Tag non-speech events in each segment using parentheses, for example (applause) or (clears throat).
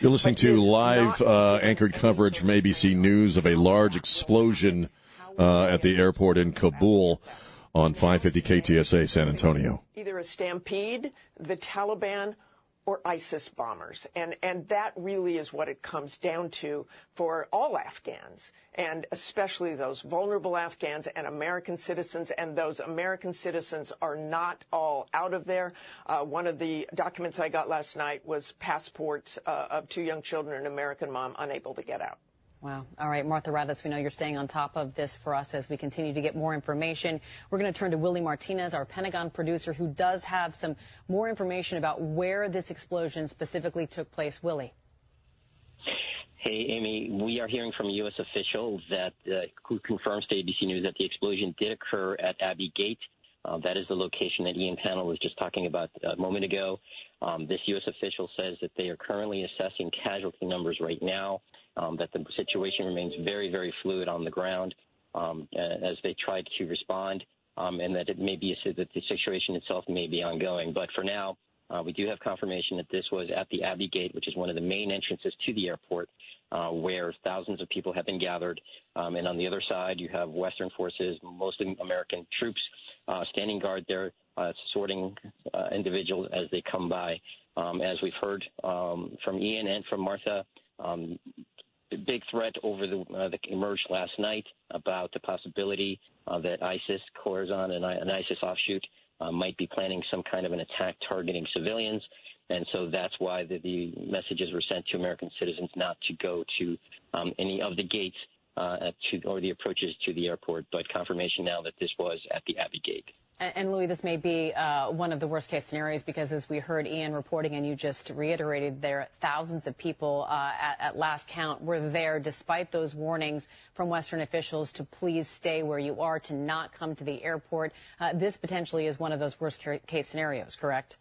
You're listening to live uh, anchored coverage from ABC News of a large explosion uh, at the airport in Kabul on 550 KTSA San Antonio. Either a stampede, the Taliban, or ISIS bombers. And, and that really is what it comes down to for all Afghans, and especially those vulnerable Afghans and American citizens. And those American citizens are not all out of there. Uh, one of the documents I got last night was passports uh, of two young children, and an American mom unable to get out. Wow. All right, Martha Raddatz, we know you're staying on top of this for us as we continue to get more information. We're going to turn to Willie Martinez, our Pentagon producer, who does have some more information about where this explosion specifically took place. Willie. Hey, Amy, we are hearing from U.S. officials that uh, who confirms to ABC News that the explosion did occur at Abbey Gate. Uh, that is the location that Ian Pannell was just talking about a moment ago. Um, this U.S. official says that they are currently assessing casualty numbers right now um, that the situation remains very, very fluid on the ground um, as they try to respond, um, and that it may be that the situation itself may be ongoing. But for now, uh, we do have confirmation that this was at the Abbey Gate, which is one of the main entrances to the airport, uh, where thousands of people have been gathered. Um, and on the other side, you have Western forces, mostly American troops, uh, standing guard there, uh, sorting uh, individuals as they come by. Um, as we've heard um, from Ian and from Martha, um, big threat over the uh, that emerged last night about the possibility uh, that ISIS, Khorasan, and an ISIS offshoot uh, might be planning some kind of an attack targeting civilians. And so that's why the, the messages were sent to American citizens not to go to um, any of the gates uh, to, or the approaches to the airport. But confirmation now that this was at the Abbey Gate. And, Louis, this may be uh, one of the worst case scenarios because, as we heard Ian reporting and you just reiterated, there thousands of people uh, at, at, last count were there despite those warnings from Western officials to please stay where you are, to not come to the airport. Uh, this potentially is one of those worst case scenarios, correct?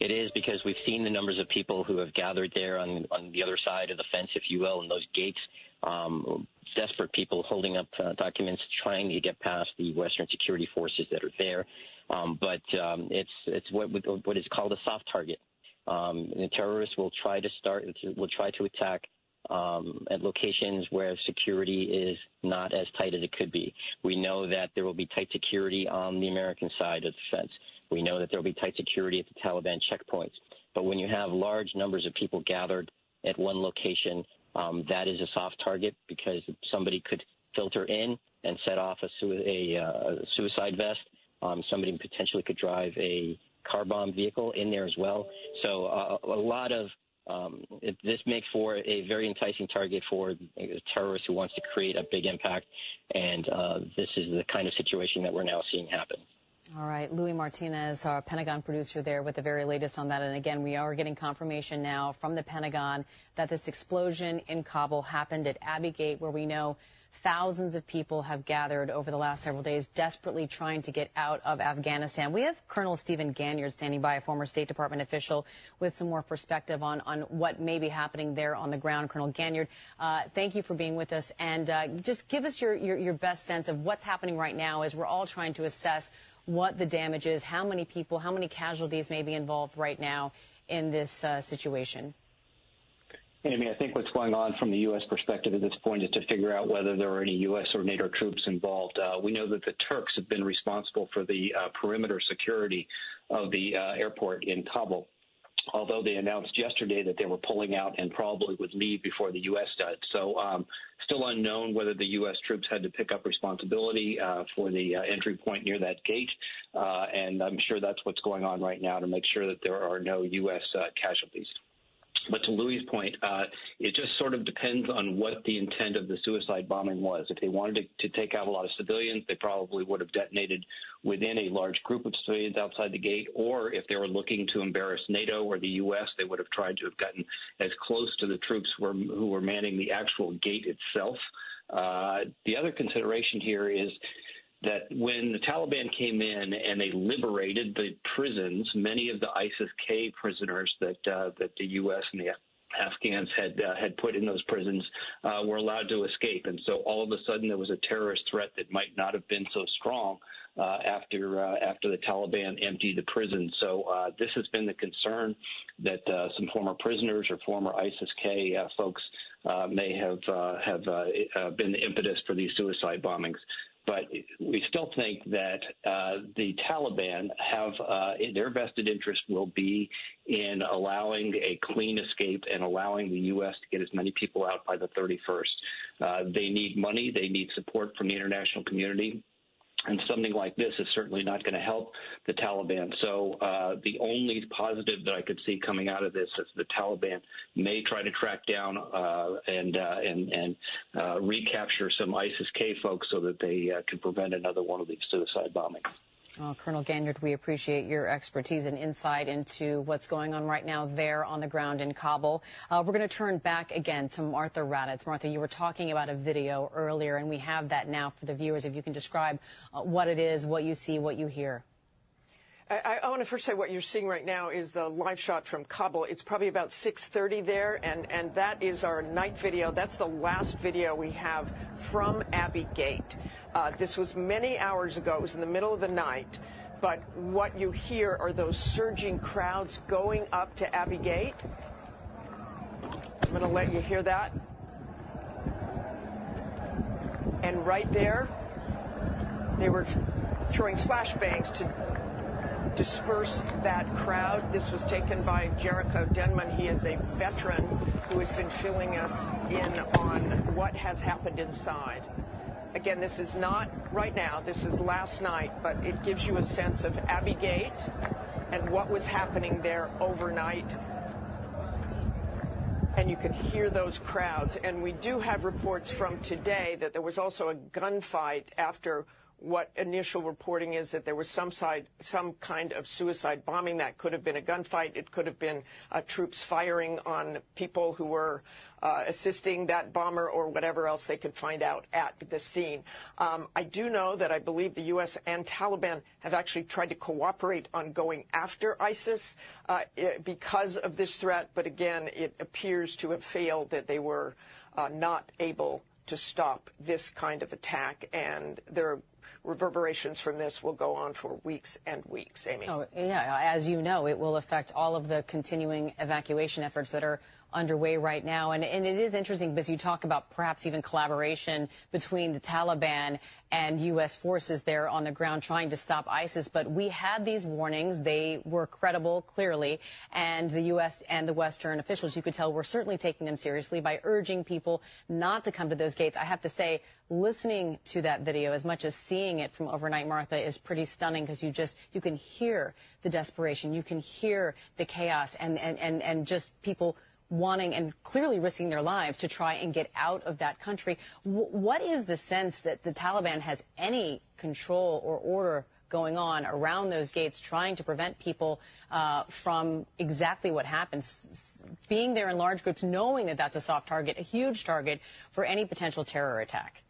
It is because we've seen the numbers of people who have gathered there on, on the other side of the fence, if you will, and those gates um, desperate people holding up uh, documents trying to get past the Western security forces that are there. Um, but um, it's it's what what is called a soft target. Um, the terrorists will try to start will try to attack um, at locations where security is not as tight as it could be. We know that there will be tight security on the American side of the fence. We know that there will be tight security at the Taliban checkpoints. But when you have large numbers of people gathered at one location, um, that is a soft target because somebody could filter in and set off a, su- a, uh, suicide vest. Um, somebody potentially could drive a car bomb vehicle in there as well. So uh, a lot of um, it, this makes for a very enticing target for a terrorist who wants to create a big impact, and uh, this is the kind of situation that we're now seeing happen. All right, Louis Martinez, our Pentagon producer there with the very latest on that. And again, we are getting confirmation now from the Pentagon that this explosion in Kabul happened at Abbey Gate, where we know thousands of people have gathered over the last several days, desperately trying to get out of Afghanistan. We have Colonel Stephen Ganyard standing by, a former State Department official, with some more perspective on, on what may be happening there on the ground. Colonel Ganyard, uh, thank you for being with us. And uh, just give us your, your, your best sense of what's happening right now as we're all trying to assess what the damage is, how many people, how many casualties may be involved right now in this uh, situation? Amy, I think what's going on from the U.S. perspective at this point is to figure out whether there are any U.S. or NATO troops involved. Uh, we know that the Turks have been responsible for the uh, perimeter security of the uh, airport in Kabul although they announced yesterday that they were pulling out and probably would leave before the U.S. does. So um, still unknown whether the U.S. troops had to pick up responsibility uh, for the uh, entry point near that gate. Uh, and I'm sure that's what's going on right now to make sure that there are no U.S. Uh, casualties. But to Louis' point, uh, it just sort of depends on what the intent of the suicide bombing was. If they wanted to, to, take out a lot of civilians, they probably would have detonated within a large group of civilians outside the gate. Or if they were looking to embarrass NATO or the U.S., they would have tried to have gotten as close to the troops who were, who were manning the actual gate itself. Uh, the other consideration here is that when the Taliban came in and they liberated the prisons, many of the ISIS-K prisoners that uh, that the U.S. and the Afghans had uh, had put in those prisons uh, were allowed to escape, and so all of a sudden there was a terrorist threat that might not have been so strong uh, after uh, after the Taliban emptied the prison. So uh, this has been the concern that uh, some former prisoners or former ISIS-K folks may have have been the impetus for these suicide bombings but we still think that uh, the Taliban have uh, their vested interest will be in allowing a clean escape and allowing the U.S. to get as many people out by the 31st. Uh, they need money, they need support from the international community. And something like this is certainly not going to help the Taliban. So uh, the only positive that I could see coming out of this is the Taliban may try to track down uh, and uh, and and uh, recapture some ISIS-K folks so that they uh, can prevent another one of these suicide bombings. Well, Colonel Ganyard, we appreciate your expertise and insight into what's going on right now there on the ground in Kabul. Uh, we're going to turn back again to Martha Raddatz. Martha, you were talking about a video earlier, and we have that now for the viewers. If you can describe uh, what it is, what you see, what you hear. I, want to first say what you're seeing right now is the live shot from Kabul. It's probably about 6:30 there, and and that is our night video. That's the last video we have from Abbey Gate. Uh, this was many hours ago. It was in the middle of the night. But what you hear are those surging crowds going up to Abbey Gate. I'm going to let you hear that. And right there, they were throwing flashbangs to disperse that crowd. This was taken by Jericho Denman. He is a veteran who has been filling us in on what has happened inside. Again, this is not right now, this is last night, but it gives you a sense of Abbey Gate and what was happening there overnight. And you can hear those crowds. And we do have reports from today that there was also a gunfight after what initial reporting is that there was some side, some kind of suicide bombing that could have been a gunfight. It could have been uh, troops firing on people who were uh, assisting that bomber or whatever else they could find out at the scene. Um, I do know that I believe the U.S. and Taliban have actually tried to cooperate on going after ISIS uh, because of this threat, but again, it appears to have failed that they were uh, not able to stop this kind of attack, and there reverberations from this will go on for weeks and weeks, Amy. Oh, yeah. As you know, it will affect all of the continuing evacuation efforts that are underway right now. And, and it is interesting because you talk about perhaps even collaboration between the Taliban and U.S. forces there on the ground trying to stop ISIS. But we had these warnings. They were credible, clearly. And the U.S. and the Western officials, you could tell, were certainly taking them seriously by urging people not to come to those gates. I have to say, listening to that video as much as seeing it from overnight, Martha, is pretty stunning because you just, you can hear the desperation. You can hear the chaos and, and, and, and just people wanting and clearly risking their lives to try and get out of that country. W what is the sense that the Taliban has any control or order going on around those gates, trying to prevent people uh, from exactly what happens, being there in large groups, knowing that that's a soft target, a huge target for any potential terror attack?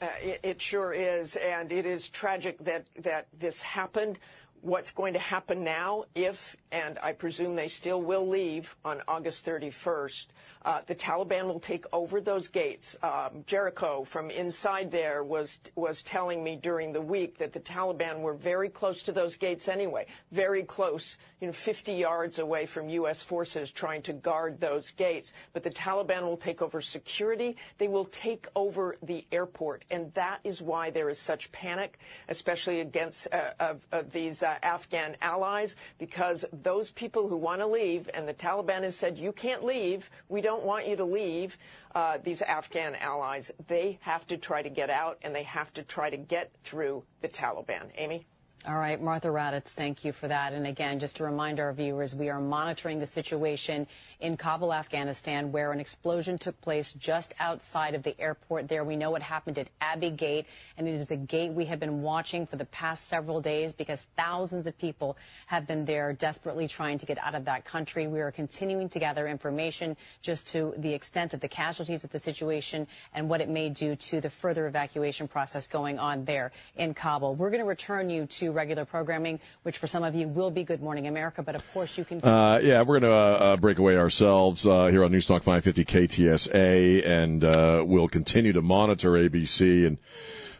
Uh, it, it, sure is, and it is tragic that, that this happened what's going to happen now if, and I presume they still will leave on August 31st, uh, the Taliban will take over those gates. Um, Jericho from inside there was was telling me during the week that the Taliban were very close to those gates anyway, very close, you know, 50 yards away from U.S. forces trying to guard those gates. But the Taliban will take over security. They will take over the airport, and that is why there is such panic, especially against uh, of, of, these uh, Afghan allies, because those people who want to leave, and the Taliban has said you can't leave. We don't don't want you to leave uh, these Afghan allies. They have to try to get out, and they have to try to get through the Taliban. Amy? All right, Martha Raddatz, thank you for that. And again, just to remind our viewers, we are monitoring the situation in Kabul, Afghanistan, where an explosion took place just outside of the airport there. We know what happened at Abbey Gate, and it is a gate we have been watching for the past several days because thousands of people have been there desperately trying to get out of that country. We are continuing to gather information just to the extent of the casualties of the situation and what it may do to the further evacuation process going on there in Kabul. We're going to return you to regular programming, which for some of you will be Good Morning America, but of course you can. Uh, yeah, we're going to uh, uh, break away ourselves uh, here on Newstalk 550 KTSA, and uh, we'll continue to monitor ABC and.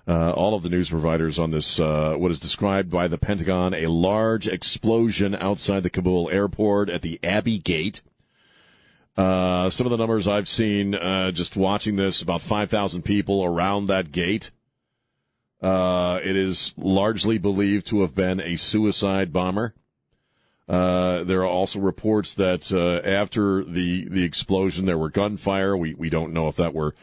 Uh, all of the news providers on this, uh, what is described by the Pentagon, a large explosion outside the Kabul airport at the Abbey Gate. Uh, some of the numbers I've seen just watching this about 5,000 people around that gate. Uh, it is largely believed to have been a suicide bomber. Uh, there are also reports that uh, after the the explosion, there were gunfire. We we don't know if that were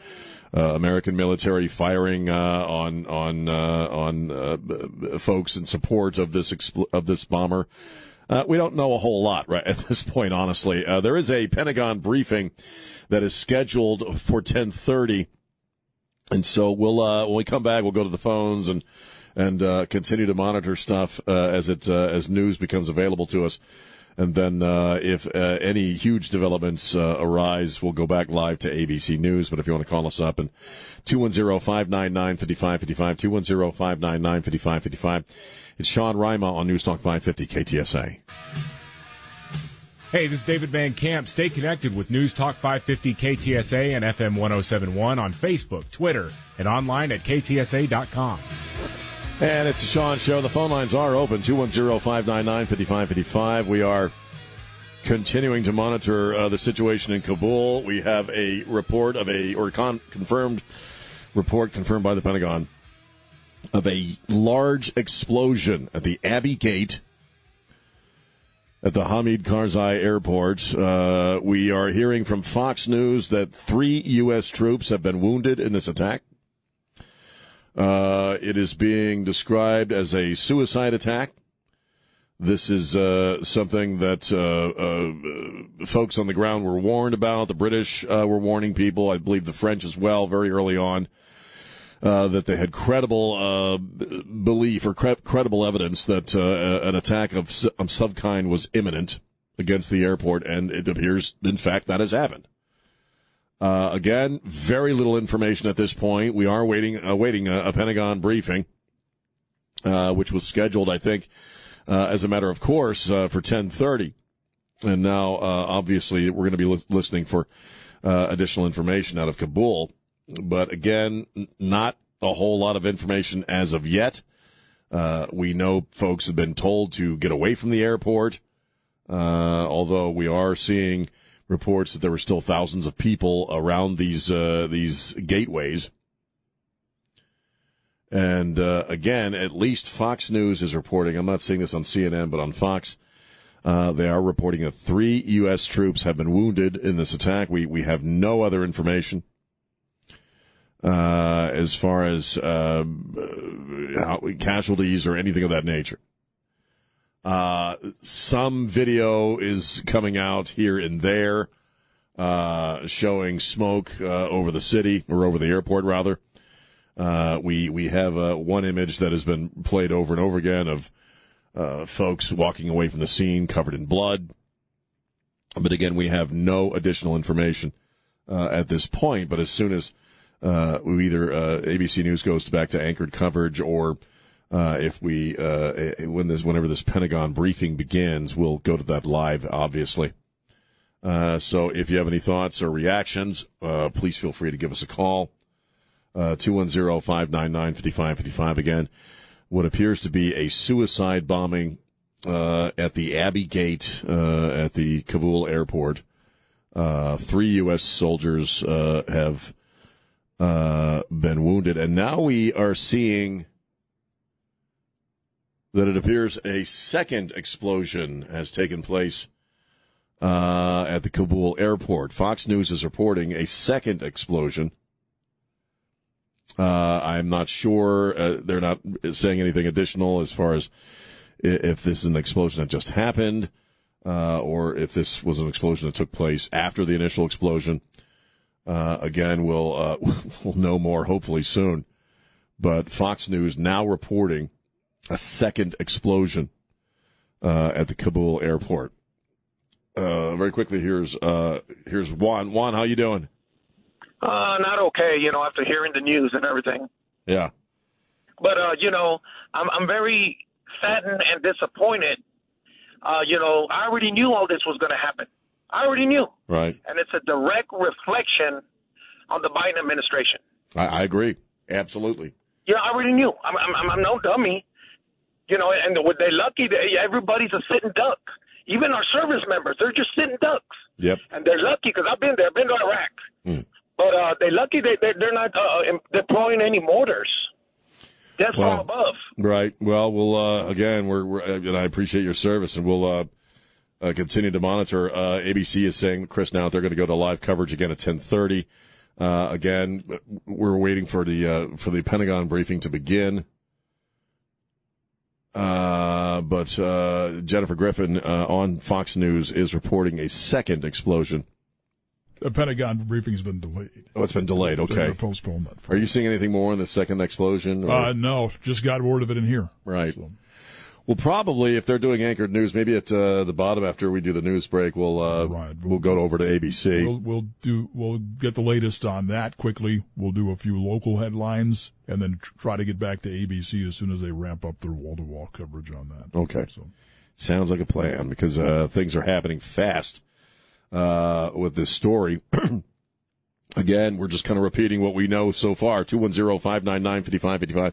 uh, American military firing uh, on on uh, on folks in support of this expl- of this bomber. we don't know a whole lot right (laughs) at this point, honestly. there is a Pentagon briefing that is scheduled for ten thirty and so we'll uh, when we come back, we'll go to the phones and and uh, continue to monitor stuff uh, as it uh, as news becomes available to us. And then, uh, if uh, any huge developments arise, we'll go back live to ABC News. But if you want to call us up and 210-599-5555, 210-599-5555, it's Sean Rima on News Talk 550 KTSA. Hey, this is David Van Camp. Stay connected with News Talk 550 KTSA and FM 1071 on Facebook, Twitter, and online at ktsa.com. And it's the Sean Show. The phone lines are open 210 599 5555. We are continuing to monitor uh, the situation in Kabul. We have a report of a, or con- confirmed report confirmed by the Pentagon of a large explosion at the Abbey Gate at the Hamid Karzai Airport. Uh, we are hearing from Fox News that three U.S. troops have been wounded in this attack. Uh, it is being described as a suicide attack. This is uh, something that uh, uh, folks on the ground were warned about. The British uh, were warning people. I believe the French as well, very early on. Uh, that they had credible uh, belief or cre- credible evidence that uh, an attack of, of some kind was imminent against the airport, and it appears, in fact, that has happened. Uh, again, very little information at this point. We are waiting, awaiting a, a Pentagon briefing, which was scheduled, I think, as a matter of course, for 10:30. And now, obviously, we're going to be li- listening for additional information out of Kabul. But again, not a whole lot of information as of yet. Uh, we know folks have been told to get away from the airport, uh, although we are seeing reports that there were still thousands of people around these uh, these gateways. And uh, again, at least Fox News is reporting. I'm not seeing this on CNN, but on Fox, uh, they are reporting that three U.S. troops have been wounded in this attack. We we have no other information uh, as far as uh, how, casualties or anything of that nature. Uh, some video is coming out here and there, uh, showing smoke uh, over the city or over the airport, rather. We we have one image that has been played over and over again of folks walking away from the scene covered in blood. But again, we have no additional information at this point. But as soon as uh, we either uh, ABC News goes back to anchored coverage, or uh, if we uh, when this whenever this Pentagon briefing begins, we'll go to that live, obviously. Uh, so if you have any thoughts or reactions, uh, please feel free to give us a call. 210-599-5555. Again, what appears to be a suicide bombing at the Abbey Gate at the Kabul airport. three U.S. soldiers have uh, been wounded. And now we are seeing that it appears a second explosion has taken place uh, at the Kabul airport. Fox News is reporting a second explosion Uh, I'm not sure. Uh, they're not saying anything additional as far as if this is an explosion that just happened uh, or if this was an explosion that took place after the initial explosion. Uh, again, we'll uh, (laughs) we'll know more hopefully soon. But Fox News now reporting a second explosion uh, at the Kabul airport. Uh, very quickly, here's uh, here's Juan. Juan, how you doing? Uh, not okay, you know, after hearing the news and everything. Yeah. But uh, you know, I'm I'm very saddened and disappointed. Uh, you know, I already knew all this was going to happen. I already knew. Right. And it's a direct reflection on the Biden administration. I, I agree. Absolutely. Yeah, I already knew. I'm I'm, I'm no dummy. You know, and were they lucky? They, everybody's a sitting duck. Even our service members, they're just sitting ducks. Yep. And they're lucky because I've been there. I've been to Iraq. Mm. But uh, they're lucky they, they, they're not uh, deploying any mortars. That's Well, from above. Right. Well, we'll uh, again, we're, we're uh, and I appreciate your service, and we'll uh, continue to monitor. Uh, ABC is saying, Chris, now they're going to go to live coverage again at ten thirty. Uh, again, we're waiting for the uh, for the Pentagon briefing to begin. Uh, but uh, Jennifer Griffin uh, on Fox News is reporting a second explosion. The Pentagon briefing's been delayed. Oh, it's been delayed. Okay. gonna postpone that. Are you seeing anything more on the second explosion? or- Uh, no, just got word of it in here. Right. So, Well, probably if they're doing anchored news, maybe at uh, the bottom after we do the news break, we'll uh, Right. we'll go over to ABC. we'll we'll do we'll get the latest on that quickly. We'll do a few local headlines and then try to get back to ABC as soon as they ramp up their wall to wall coverage on that. Okay. So Sounds like a plan because uh, things are happening fast uh, with this story. (clears throat) Again, we're just kind of repeating what we know so far 210 599 5555.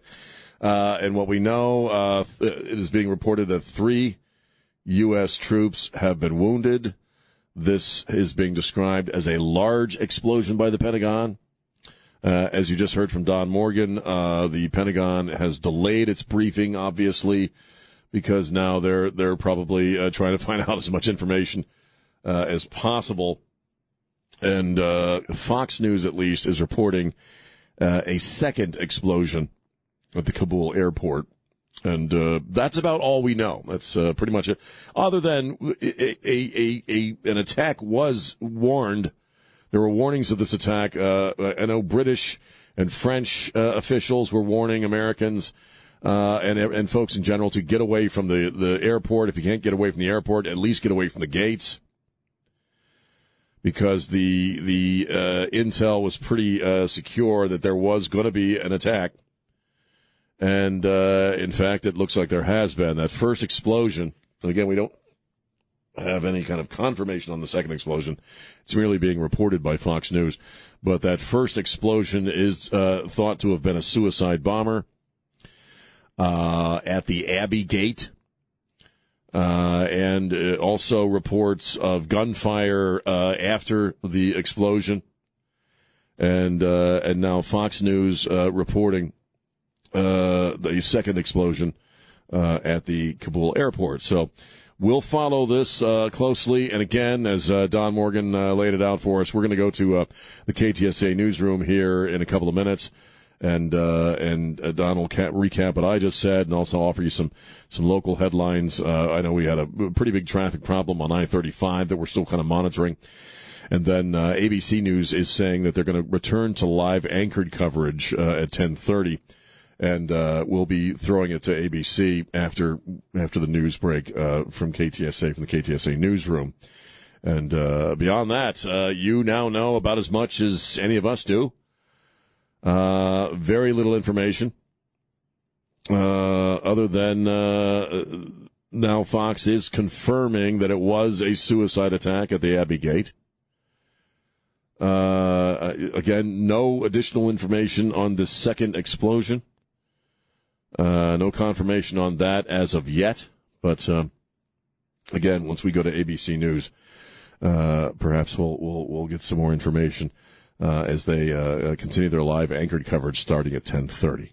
Uh, and what we know, uh, it is being reported that three U.S. troops have been wounded. This is being described as a large explosion by the Pentagon. Uh, as you just heard from Don Morgan, uh, the Pentagon has delayed its briefing, obviously, because now they're they're probably uh, trying to (laughs) find out as much information uh, as possible. And uh, Fox News, at least, is reporting uh, a second explosion at the Kabul airport. And uh, that's about all we know. That's uh, pretty much it. Other than a, a, a, an attack was warned. There were warnings of this attack. Uh, I know British and French uh, officials were warning Americans uh, and and folks in general to get away from the, the airport. If you can't get away from the airport, at least get away from the gates because the the uh, intel was pretty secure that there was going to be an attack, and uh, in fact, it looks like there has been that first explosion. And again, we don't have any kind of confirmation on the second explosion. It's merely being reported by Fox News, but that first explosion is uh, thought to have been a suicide bomber uh, at the Abbey Gate uh, and uh, also reports of gunfire uh, after the explosion, and uh, and now Fox News uh, reporting uh, the second explosion uh, at the Kabul airport. So we'll follow this uh, closely, and again, as uh, Don Morgan uh, laid it out for us, we're going to go to uh, the KTSA newsroom here in a couple of minutes and uh, and Don will ca- recap what I just said, and also offer you some some local headlines. Uh, I know we had a pretty big traffic problem on I-35 that we're still kind of monitoring, and then uh, ABC News is saying that they're going to return to live anchored coverage uh, at 10:30, and uh, we'll be throwing it to ABC after after the news break uh, from KTSA from the KTSA newsroom. And uh, beyond that, uh, you now know about as much as any of us do. Uh, very little information. Uh, other than uh, now, Fox is confirming that it was a suicide attack at the Abbey Gate. Uh, again, no additional information on the second explosion. Uh, no confirmation on that as of yet. But um, again, once we go to ABC News, uh, perhaps we'll we'll we'll get some more information uh, as they uh, continue their live anchored coverage starting at 10:30.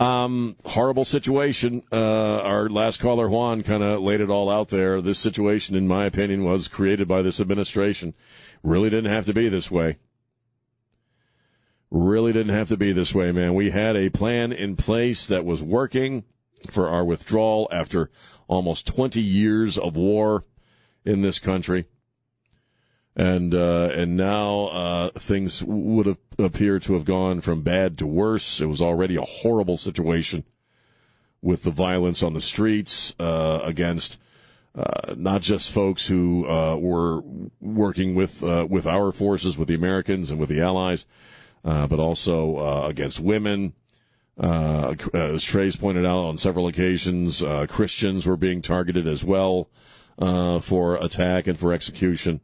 Um, horrible situation. Uh, our last caller Juan kind of laid it all out there. This situation, in my opinion, was created by this administration. Really didn't have to be this way. Really didn't have to be this way, man. We had a plan in place that was working for our withdrawal after almost 20 years of war in this country. And uh, and now uh, things would have appear to have gone from bad to worse. It was already a horrible situation with the violence on the streets uh, against uh, not just folks who uh, were working with uh, with our forces, with the Americans and with the Allies, uh, but also uh, against women. as Trey's pointed out on several occasions, Christians were being targeted as well for attack and for execution.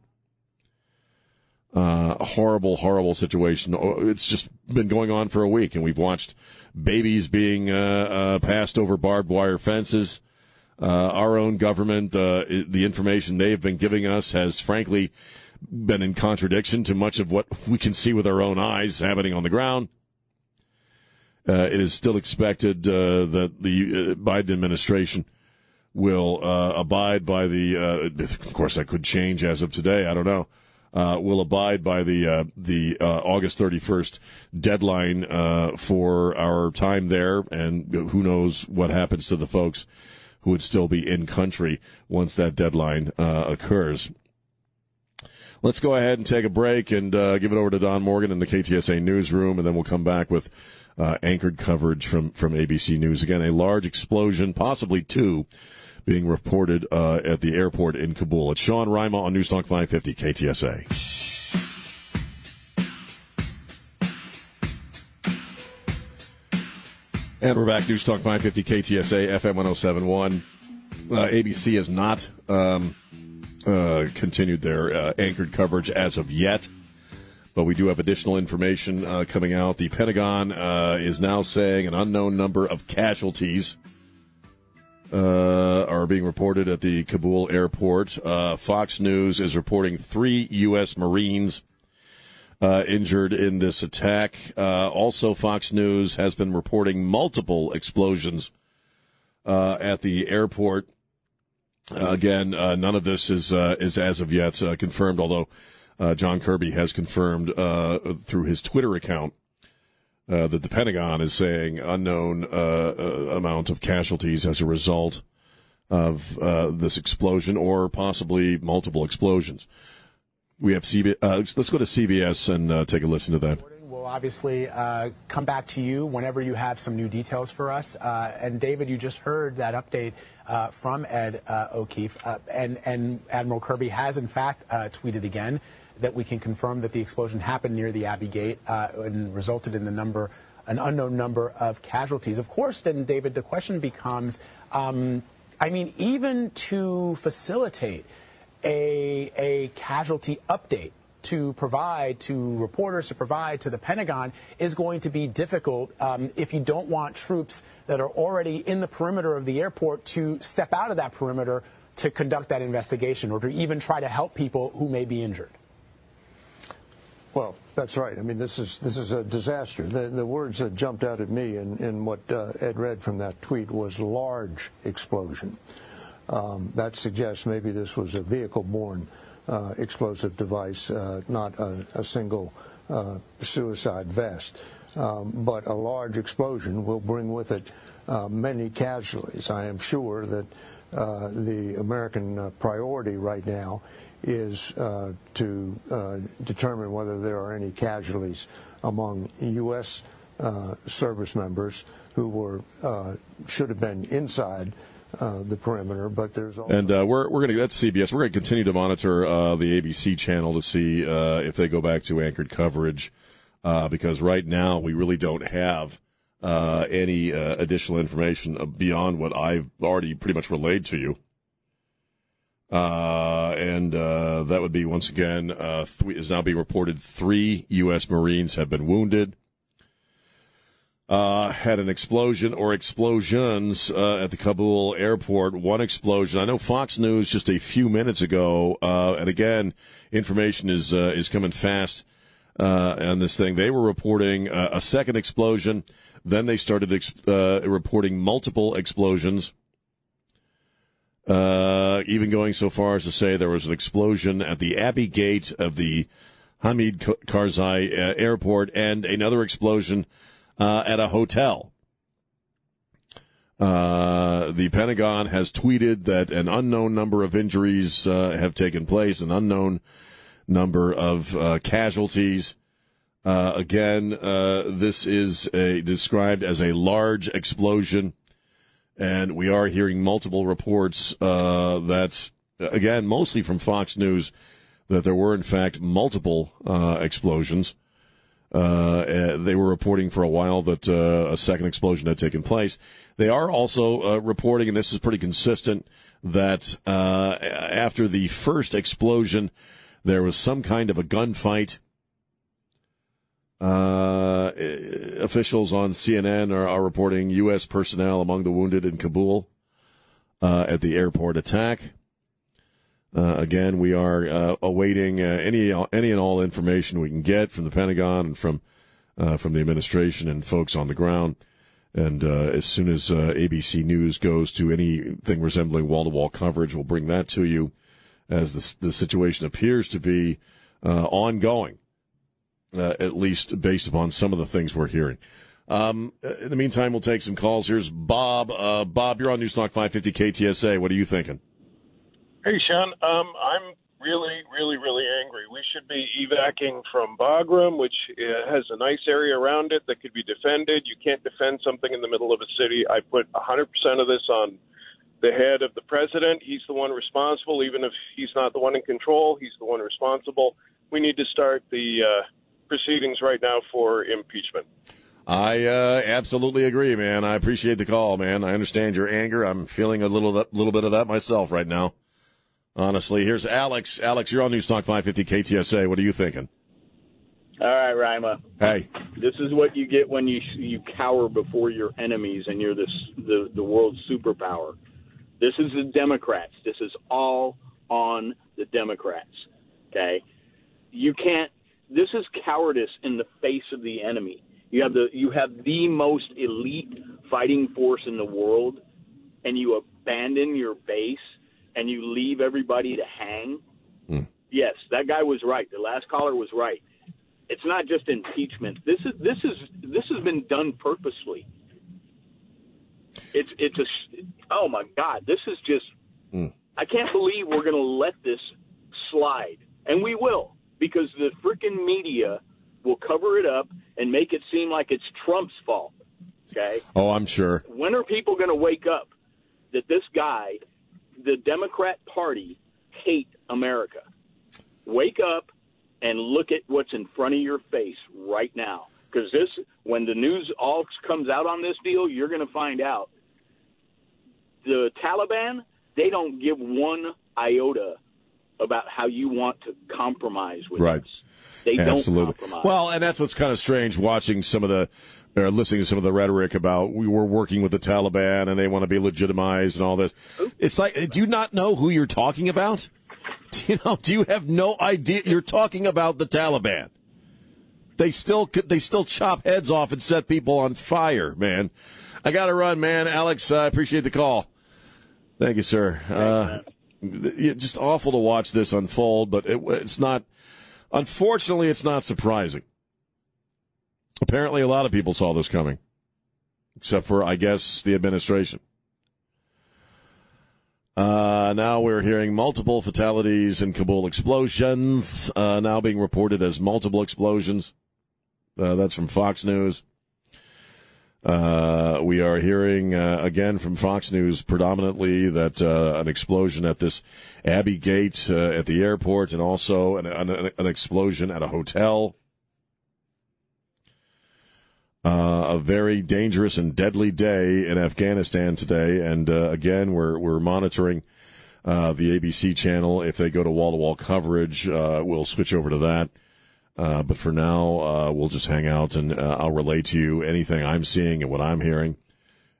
Uh, horrible, horrible situation. Oh, it's just been going on for a week, and we've watched babies being uh, uh, passed over barbed wire fences. Uh, our own government, uh, the information they've been giving us has frankly been in contradiction to much of what we can see with our own eyes happening on the ground. Uh, it is still expected that the Biden administration will abide by the. of course, that could change as of today. I don't know uh, will abide by the uh, the uh, August 31st deadline uh, for our time there, and who knows what happens to the folks who would still be in country once that deadline uh, occurs. Let's go ahead and take a break and uh, give it over to Don Morgan in the KTSA newsroom, and then we'll come back with anchored coverage from from ABC News. Again, a large explosion, possibly two being reported uh, at the airport in Kabul. It's Sean Rima on Newstalk 550 KTSA. And we're back, Newstalk 550 KTSA, FM 1071. Uh, ABC is not um, uh, continued their uh, anchored coverage as of yet, but we do have additional information uh, coming out. The Pentagon uh, is now saying an unknown number of casualties uh, are being reported at the Kabul airport. Uh, Fox News is reporting three U.S. Marines uh, injured in this attack. Uh, also, Fox News has been reporting multiple explosions uh, at the airport. Again, uh, none of this is is as of yet confirmed. Although John Kirby has confirmed through his Twitter account uh, that the Pentagon is saying unknown uh, uh, amount of casualties as a result of uh, this explosion or possibly multiple explosions. We have CBS. Uh, let's, let's, go to CBS and uh, take a listen to that. We'll obviously come back to you whenever you have some new details for us. and David, you just heard that update from Ed O'Keefe, and, and Admiral Kirby has in fact tweeted again that we can confirm that the explosion happened near the Abbey Gate uh, and resulted in the number, an unknown number of casualties. Of course, then, David, the question becomes, um, I mean, even to facilitate a, a casualty update to provide to reporters, to provide to the Pentagon, is going to be difficult um, if you don't want troops that are already in the perimeter of the airport to step out of that perimeter to conduct that investigation or to even try to help people who may be injured. Well, that's right. I mean, this is this is a disaster. The the words that jumped out at me in, in what uh, Ed read from that tweet was large explosion. Um, that suggests maybe this was a vehicle-borne uh, explosive device, uh, not a, a single uh, suicide vest. Um, but a large explosion will bring with it uh, many casualties. I am sure that uh, the American priority right now is uh, to uh, determine whether there are any casualties among U.S. Uh, service members who were uh, should have been inside uh, the perimeter, but there's also and uh, we're we're going to that's CBS. We're going to continue to monitor the ABC channel to see if they go back to anchored coverage because right now we really don't have. any additional information beyond what I've already pretty much relayed to you. Uh, and uh, that would be once again uh, th- is now being reported. Three U.S. Marines have been wounded. Uh, had an explosion or explosions uh, at the Kabul airport. One explosion. I know Fox News just a few minutes ago, uh, and again, information is is coming fast on this thing. They were reporting a second explosion. Then they started ex- reporting multiple explosions. Uh, even going so far as to say there was an explosion at the Abbey Gate of the Hamid Karzai uh, Airport, and another explosion uh, at a hotel. Uh, the Pentagon has tweeted that an unknown number of injuries uh, have taken place, an unknown number of uh, casualties. Uh, again, uh, this is a, described as a large explosion, and we are hearing multiple reports uh, that, again, mostly from Fox News, that there were in fact multiple explosions. Uh, they were reporting for a while that uh, a second explosion had taken place. They are also uh, reporting, and this is pretty consistent, that uh, after the first explosion, there was some kind of a gunfight. Uh, officials on CNN are, are, reporting U.S. personnel among the wounded in Kabul uh, at the airport attack. Uh, again, we are uh, awaiting uh, any any and all information we can get from the Pentagon and from uh, from the administration and folks on the ground. And uh, as soon as uh, ABC News goes to anything resembling wall to wall coverage, we'll bring that to you. As the the situation appears to be ongoing, at least based upon some of the things we're hearing. Um, in the meantime, we'll take some calls. Here's Bob. Bob, you're on Newstalk 550 KTSA. What are you thinking? Hey, Sean. Um, I'm really, really, really angry. We should be evacuating from Bagram, which uh, has a nice area around it that could be defended. You can't defend something in the middle of a city. I put 100% of this on the head of the president. He's the one responsible, even if he's not the one in control. He's the one responsible. We need to start the uh, proceedings right now for impeachment. I uh, absolutely agree, man. I appreciate the call, man. I understand your anger. I'm feeling a little little bit of that myself right now honestly. Here's Alex. Alex, you're on News Talk 550 KTSA. What are you thinking? All right, Rima. Hey. This is what you get when you you cower before your enemies and you're this the the world's superpower. This is the Democrats. This is all on the Democrats. Okay? You can't this is cowardice in the face of the enemy. You have the you have the most elite fighting force in the world and you abandon your base and you leave everybody to hang, mm. yes, that guy was right. The last caller was right. It's not just impeachment. This is this is this has been done purposely. It's it's a oh my god, this is just mm. I can't believe we're going to let this slide, and we will because the freaking media will cover it up and make it seem like it's Trump's fault. Okay. Oh, I'm sure. When are people going to wake up that this guy the Democrat Party hate America. Wake up and look at what's in front of your face right now. Because this, when the news all comes out on this deal, you're going to find out the Taliban they don't give one iota about how you want to compromise with right. us. They Absolutely. don't compromise. Well, and that's what's kind of strange watching some of the listening to some of the rhetoric about we were working with the Taliban and they want to be legitimized and all this. It's like, do you not know who you're talking about? (laughs) Do you know? Do you have no idea you're talking about the Taliban? They still they still chop heads off and set people on fire, man. I got to run, man. Alex, I appreciate the call. Thank you, sir. uh, just awful to watch this unfold, but it, it's not. Unfortunately, it's not surprising. Apparently, a lot of people saw this coming, except for, I guess, the administration. Uh, now we're hearing multiple fatalities in Kabul explosions, uh, now being reported as multiple explosions. Uh, that's from Fox News. Uh, we are hearing uh, again from Fox News predominantly that uh, an explosion at this Abbey Gate at the airport and also an, an, an explosion at a hotel uh, a very dangerous and deadly day in Afghanistan today, and uh, again, we're we're monitoring uh, the ABC channel. If they go to wall to wall coverage, uh, we'll switch over to that. Uh, but for now, uh, we'll just hang out, and I'll relay to you anything I'm seeing and what I'm hearing,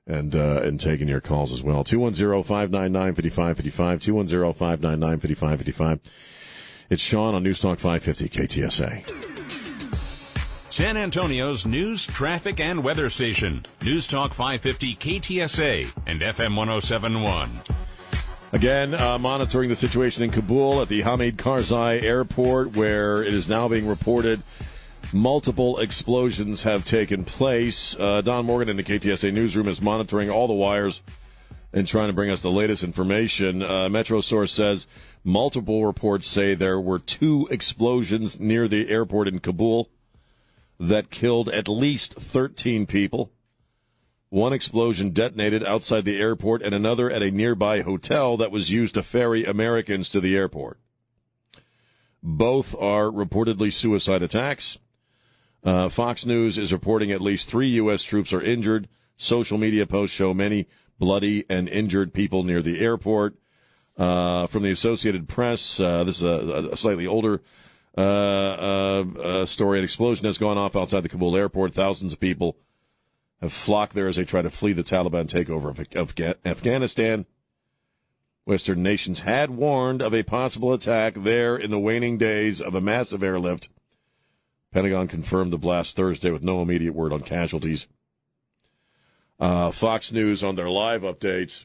and and taking your calls as well. 210-599-5555, 210-599-5555. It's Sean on Newstalk 550 KTSA. San Antonio's news, traffic, and weather station. News Talk 550 KTSA and FM 1071. Again, uh, monitoring the situation in Kabul at the Hamid Karzai airport, where it is now being reported multiple explosions have taken place. Uh, Don Morgan in the KTSA newsroom is monitoring all the wires and trying to bring us the latest information. Uh, Metro source says multiple reports say there were two explosions near the airport in Kabul that killed at least 13 people. One explosion detonated outside the airport and another at a nearby hotel that was used to ferry Americans to the airport. Both are reportedly suicide attacks. Uh, Fox News is reporting at least three U.S. troops are injured. Social media posts show many bloody and injured people near the airport. Uh, from the Associated Press, uh, this is a, a slightly older uh, uh, story. An explosion has gone off outside the Kabul airport. Thousands of people have flocked there as they try to flee the Taliban takeover of, Afghanistan. Western nations had warned of a possible attack there in the waning days of a massive airlift. Pentagon confirmed the blast Thursday with no immediate word on casualties. Uh, Fox News on their live updates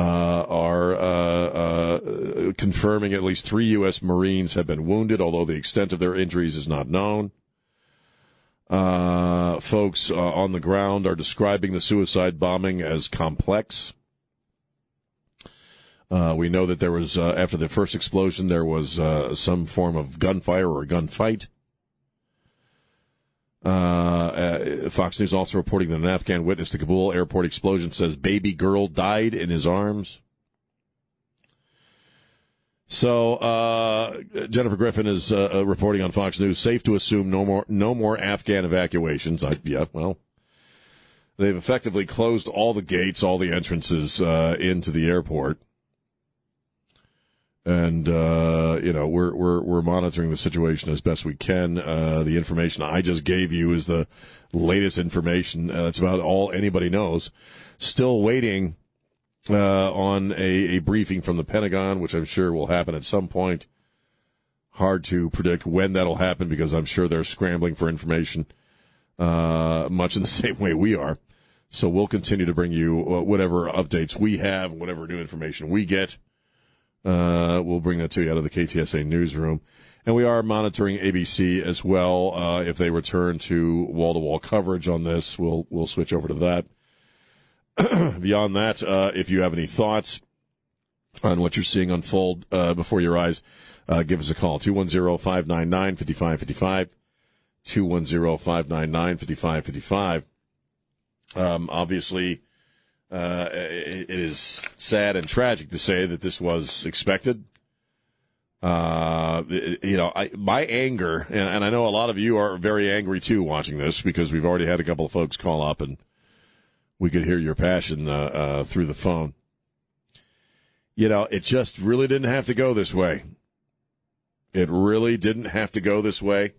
are uh, uh, confirming at least three U.S. Marines have been wounded, although the extent of their injuries is not known. Uh, folks uh, on the ground are describing the suicide bombing as complex. we know that there was, after the first explosion, there was some form of gunfire or gunfight. Uh, uh, Fox News also reporting that an Afghan witness to Kabul airport explosion says baby girl died in his arms. So uh, Jennifer Griffin is uh, uh, reporting on Fox News. Safe to assume no more no more Afghan evacuations. I, yeah, well, they've effectively closed all the gates, all the entrances uh, into the airport and uh, you know we're we're we're monitoring the situation as best we can. Uh, the information I just gave you is the latest information. Uh, that's about all anybody knows. Still waiting uh, on a, a briefing from the Pentagon, which I'm sure will happen at some point. Hard to predict when that'll happen because I'm sure they're scrambling for information, uh, much in the (laughs) same way we are. So we'll continue to bring you uh, whatever updates we have, whatever new information we get. Uh, we'll bring that to you out of the KTSA newsroom. And we are monitoring ABC as well. Uh, if they return to wall to wall coverage on this, we'll, we'll switch over to that. (clears throat) Beyond that, uh, if you have any thoughts on what you're seeing unfold uh, before your eyes, uh, give us a call 210 599 5555. 210 599 5555. Um, obviously, uh, it, it is sad and tragic to say that this was expected. Uh, you know, I, my anger, and, and, I know a lot of you are very angry too watching this because we've already had a couple of folks call up and we could hear your passion uh, uh, through the phone. You know, it just really didn't have to go this way. It really didn't have to go this way.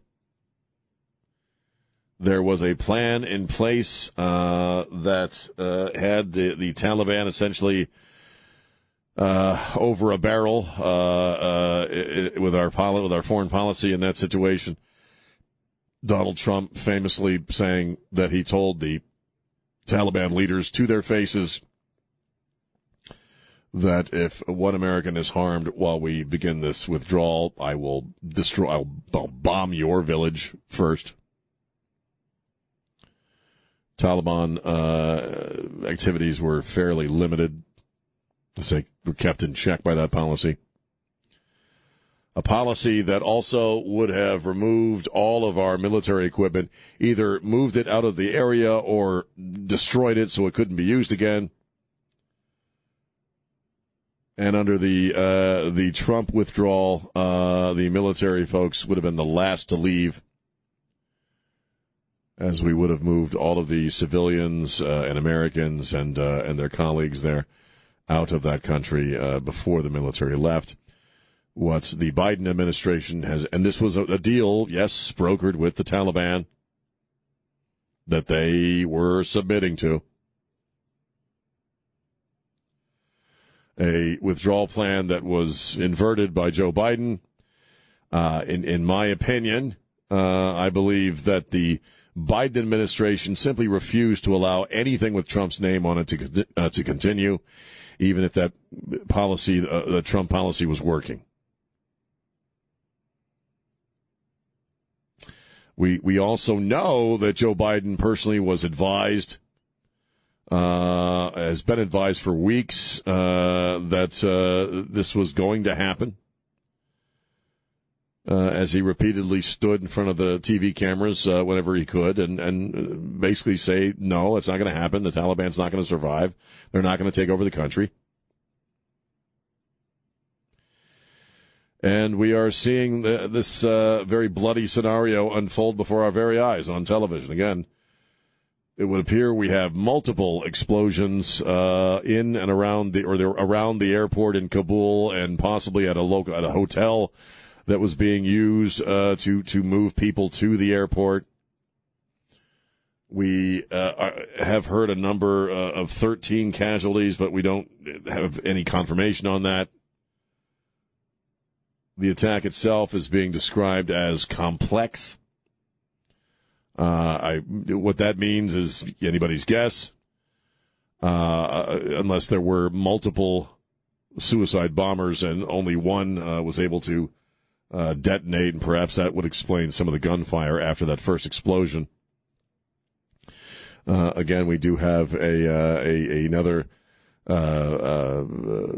There was a plan in place uh, that uh, had the, the Taliban essentially uh, over a barrel uh, uh, with our poli- with our foreign policy in that situation. Donald Trump famously saying that he told the Taliban leaders to their faces that if one American is harmed while we begin this withdrawal, I will destroy, I'll, I'll bomb your village first. Taliban uh, activities were fairly limited. They were kept in check by that policy. A policy that also would have removed all of our military equipment, either moved it out of the area or destroyed it so it couldn't be used again. And under the uh, the Trump withdrawal, uh, the military folks would have been the last to leave as we would have moved all of the civilians uh, and Americans and uh, and their colleagues there out of that country uh, before the military left. What the Biden administration has, and this was a, a deal, yes, brokered with the Taliban that they were submitting to. A withdrawal plan that was inverted by Joe Biden. Uh, in in my opinion, uh, I believe that the Biden administration simply refused to allow anything with Trump's name on it to uh, to continue, even if that policy, uh, the Trump policy, was working. We we also know that Joe Biden personally was advised, uh, has been advised for weeks uh, that uh, this was going to happen. Uh, as he repeatedly stood in front of the TV cameras uh, whenever he could, and and basically say, "No, it's not going to happen. The Taliban's not going to survive. They're not going to take over the country." And we are seeing the, this uh, very bloody scenario unfold before our very eyes on television. Again, it would appear we have multiple explosions uh, in and around the or around the airport in Kabul, and possibly at a local at a hotel that was being used uh, to to move people to the airport. We uh, have heard a number uh, of 13 casualties, but we don't have any confirmation on that. The attack itself is being described as complex. Uh, I what that means is anybody's guess, uh, unless there were multiple suicide bombers and only one uh, was able to uh, detonate, and perhaps that would explain some of the gunfire after that first explosion. Uh, again, we do have a, uh, a another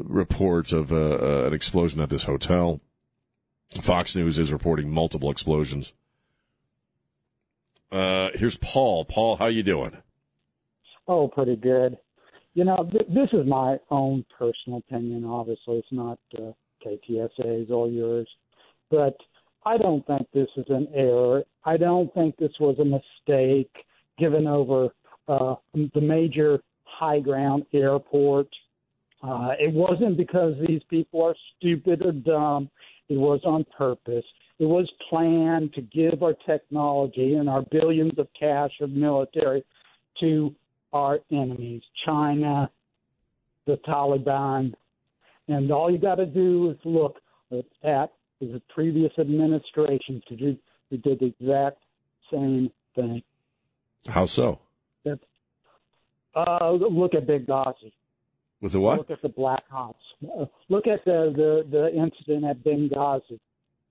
report of an explosion at this hotel. Fox News is reporting multiple explosions. Uh, here's Paul. Paul, how you doing? Oh, pretty good. You know, th- this is my own personal opinion. Obviously, it's not uh, KTSA's or yours, but I don't think this is an error. I don't think this was a mistake given over uh, the major high ground airport. Uh, it wasn't because these people are stupid or dumb. It was on purpose. It was planned to give our technology and our billions of cash of military to our enemies, China, the Taliban. And all you got to do is look at the previous administration who did, who did the exact same thing. How so? Uh, look at Benghazi. With the what? Look at the Black Ops. Uh, look at the, the, the incident at Benghazi.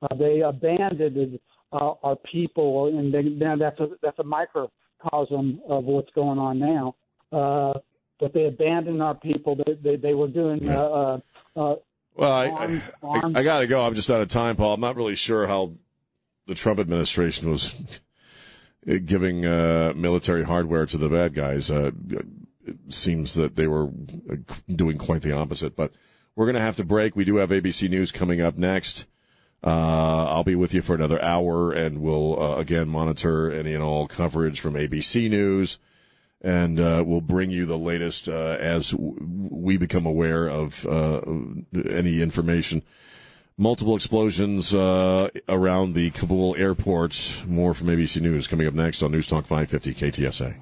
Uh, they abandoned uh, our people, and they, now that's a that's a microcosm of what's going on now. Uh, but they abandoned our people. They they, they were doing. Uh, uh, uh, well, I, I, I, I got to go. I'm just out of time, Paul. I'm not really sure how the Trump administration was (laughs) giving uh, military hardware to the bad guys. Uh, it seems that they were doing quite the opposite. But we're going to have to break. We do have ABC News coming up next. Uh, I'll be with you for another hour, and we'll uh, again monitor any and all coverage from ABC News, and uh, we'll bring you the latest uh, as w- we become aware of uh, any information. Multiple explosions uh, around the Kabul airport. More from ABC News coming up next on News Talk 550 KTSA.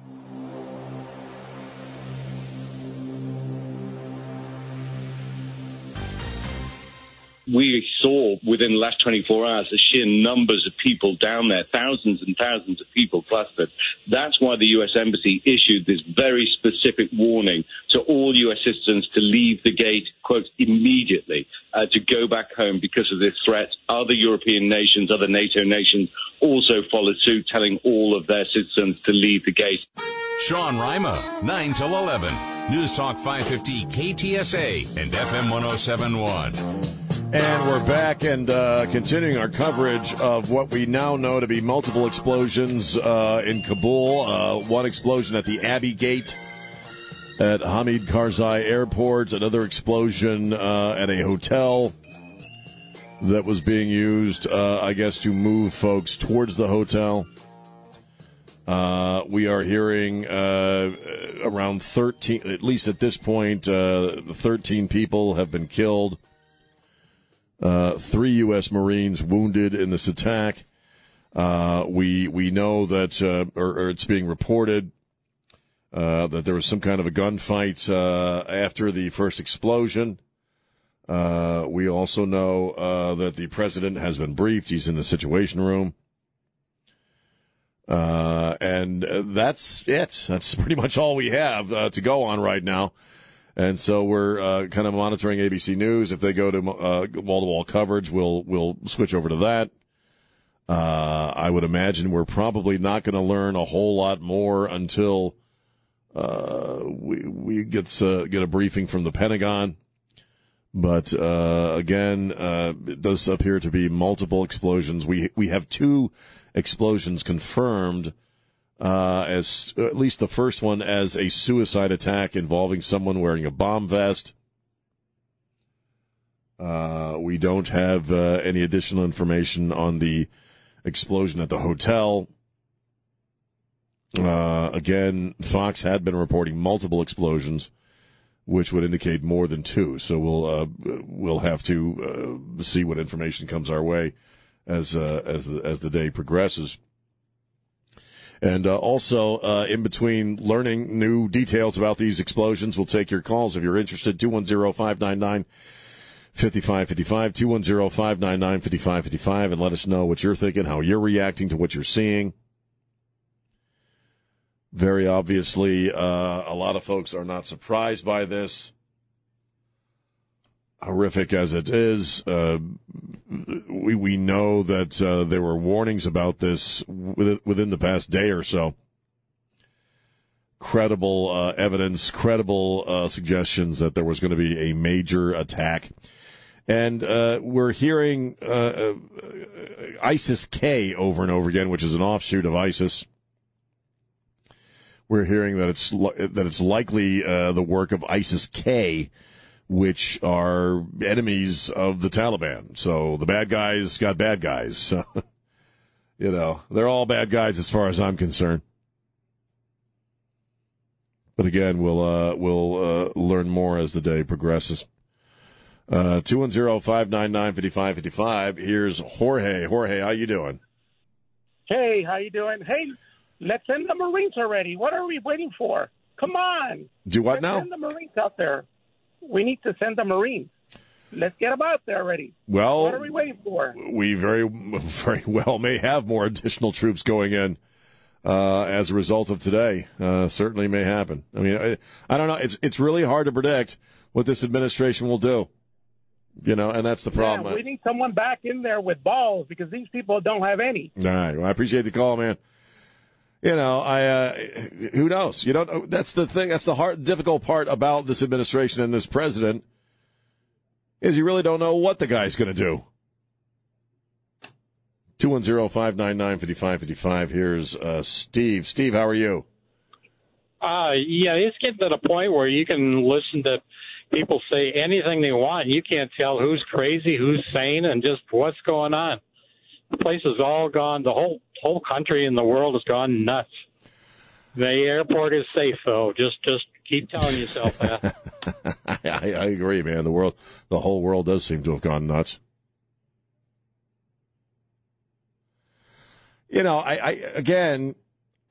We saw within the last 24 hours the sheer numbers of people down there, thousands and thousands of people clustered. That's why the U.S. Embassy issued this very specific warning to all U.S. citizens to leave the gate, quote, immediately, uh, to go back home because of this threat. Other European nations, other NATO nations also followed suit, telling all of their citizens to leave the gate. Sean Rima, 9 till 11. News Talk 550 KTSA and FM 1071. And we're back and uh, continuing our coverage of what we now know to be multiple explosions uh, in Kabul. Uh, one explosion at the Abbey Gate at Hamid Karzai Airport, another explosion uh, at a hotel that was being used, uh, I guess, to move folks towards the hotel. Uh, we are hearing around 13, at least at this point, 13 people have been killed. Uh, three U.S. Marines wounded in this attack. Uh, we we know that, uh, or, or, it's being reported uh, that there was some kind of a gunfight uh, after the first explosion. Uh, we also know that the president has been briefed. He's in the Situation Room. and that's it. That's pretty much all we have to go on right now And so we're uh, kind of monitoring ABC News. If they go to wall to wall coverage, we'll we'll switch over to that. Uh, I would imagine we're probably not going to learn a whole lot more until uh, we we get uh, get a briefing from the Pentagon. But uh, again, uh, it does appear to be multiple explosions. We we have two explosions confirmed uh, as at least the first one as a suicide attack involving someone wearing a bomb vest. Uh, we don't have uh, any additional information on the explosion at the hotel. Uh, again, Fox had been reporting multiple explosions, which would indicate more than two. So we'll uh, we'll have to uh, see what information comes our way as as the as the day progresses. And uh, also, uh, in between learning new details about these explosions, we'll take your calls if you're interested. 210 599 5555, 210 599 5555, and let us know what you're thinking, how you're reacting to what you're seeing. Very obviously, uh, a lot of folks are not surprised by this horrific as it is, uh, we we know that uh, there were warnings about this within the past day or so. Credible uh, evidence, credible uh, suggestions that there was going to be a major attack, and uh, we're hearing uh, ISIS K over and over again, which is an offshoot of ISIS. We're hearing that it's that it's likely the work of ISIS K which are enemies of the Taliban. So the bad guys got bad guys. (laughs) You know, they're all bad guys as far as I'm concerned. But again, we'll uh, we'll uh, learn more as the day progresses. Uh, two one zero five nine nine fifty five fifty five. Here's Jorge. Jorge, how you doing? Hey, how you doing? Hey, let's send the Marines already. What are we waiting for? Come on. Do what let's now? Send the Marines out there we need to send the Marines. Let's get them out there already. Well, what are we waiting for? We very, (laughs) very well may have more additional troops going in uh, as a result of today. Uh, certainly may happen. I mean, I, I, don't know. It's it's really hard to predict what this administration will do. You know, and that's the problem. Yeah, we need someone back in there with balls because these people don't have any. All right. Well, I appreciate the call, man you know, I uh, who knows? You don't. That's the thing. That's the hard, difficult part about this administration and this president is you really don't know what the guy's going to do. 210-599-5555. Here's uh, Steve. Steve, how are you? Uh, yeah, it's getting to the point where you can listen to people say anything they want. You can't tell who's crazy, who's sane, and just what's going on. The place is all gone. The whole whole country and the world has gone nuts. The airport is safe, though. Just just keep telling yourself that. (laughs) I, I agree, man. The world, the whole world does seem to have gone nuts. You know, I, I again,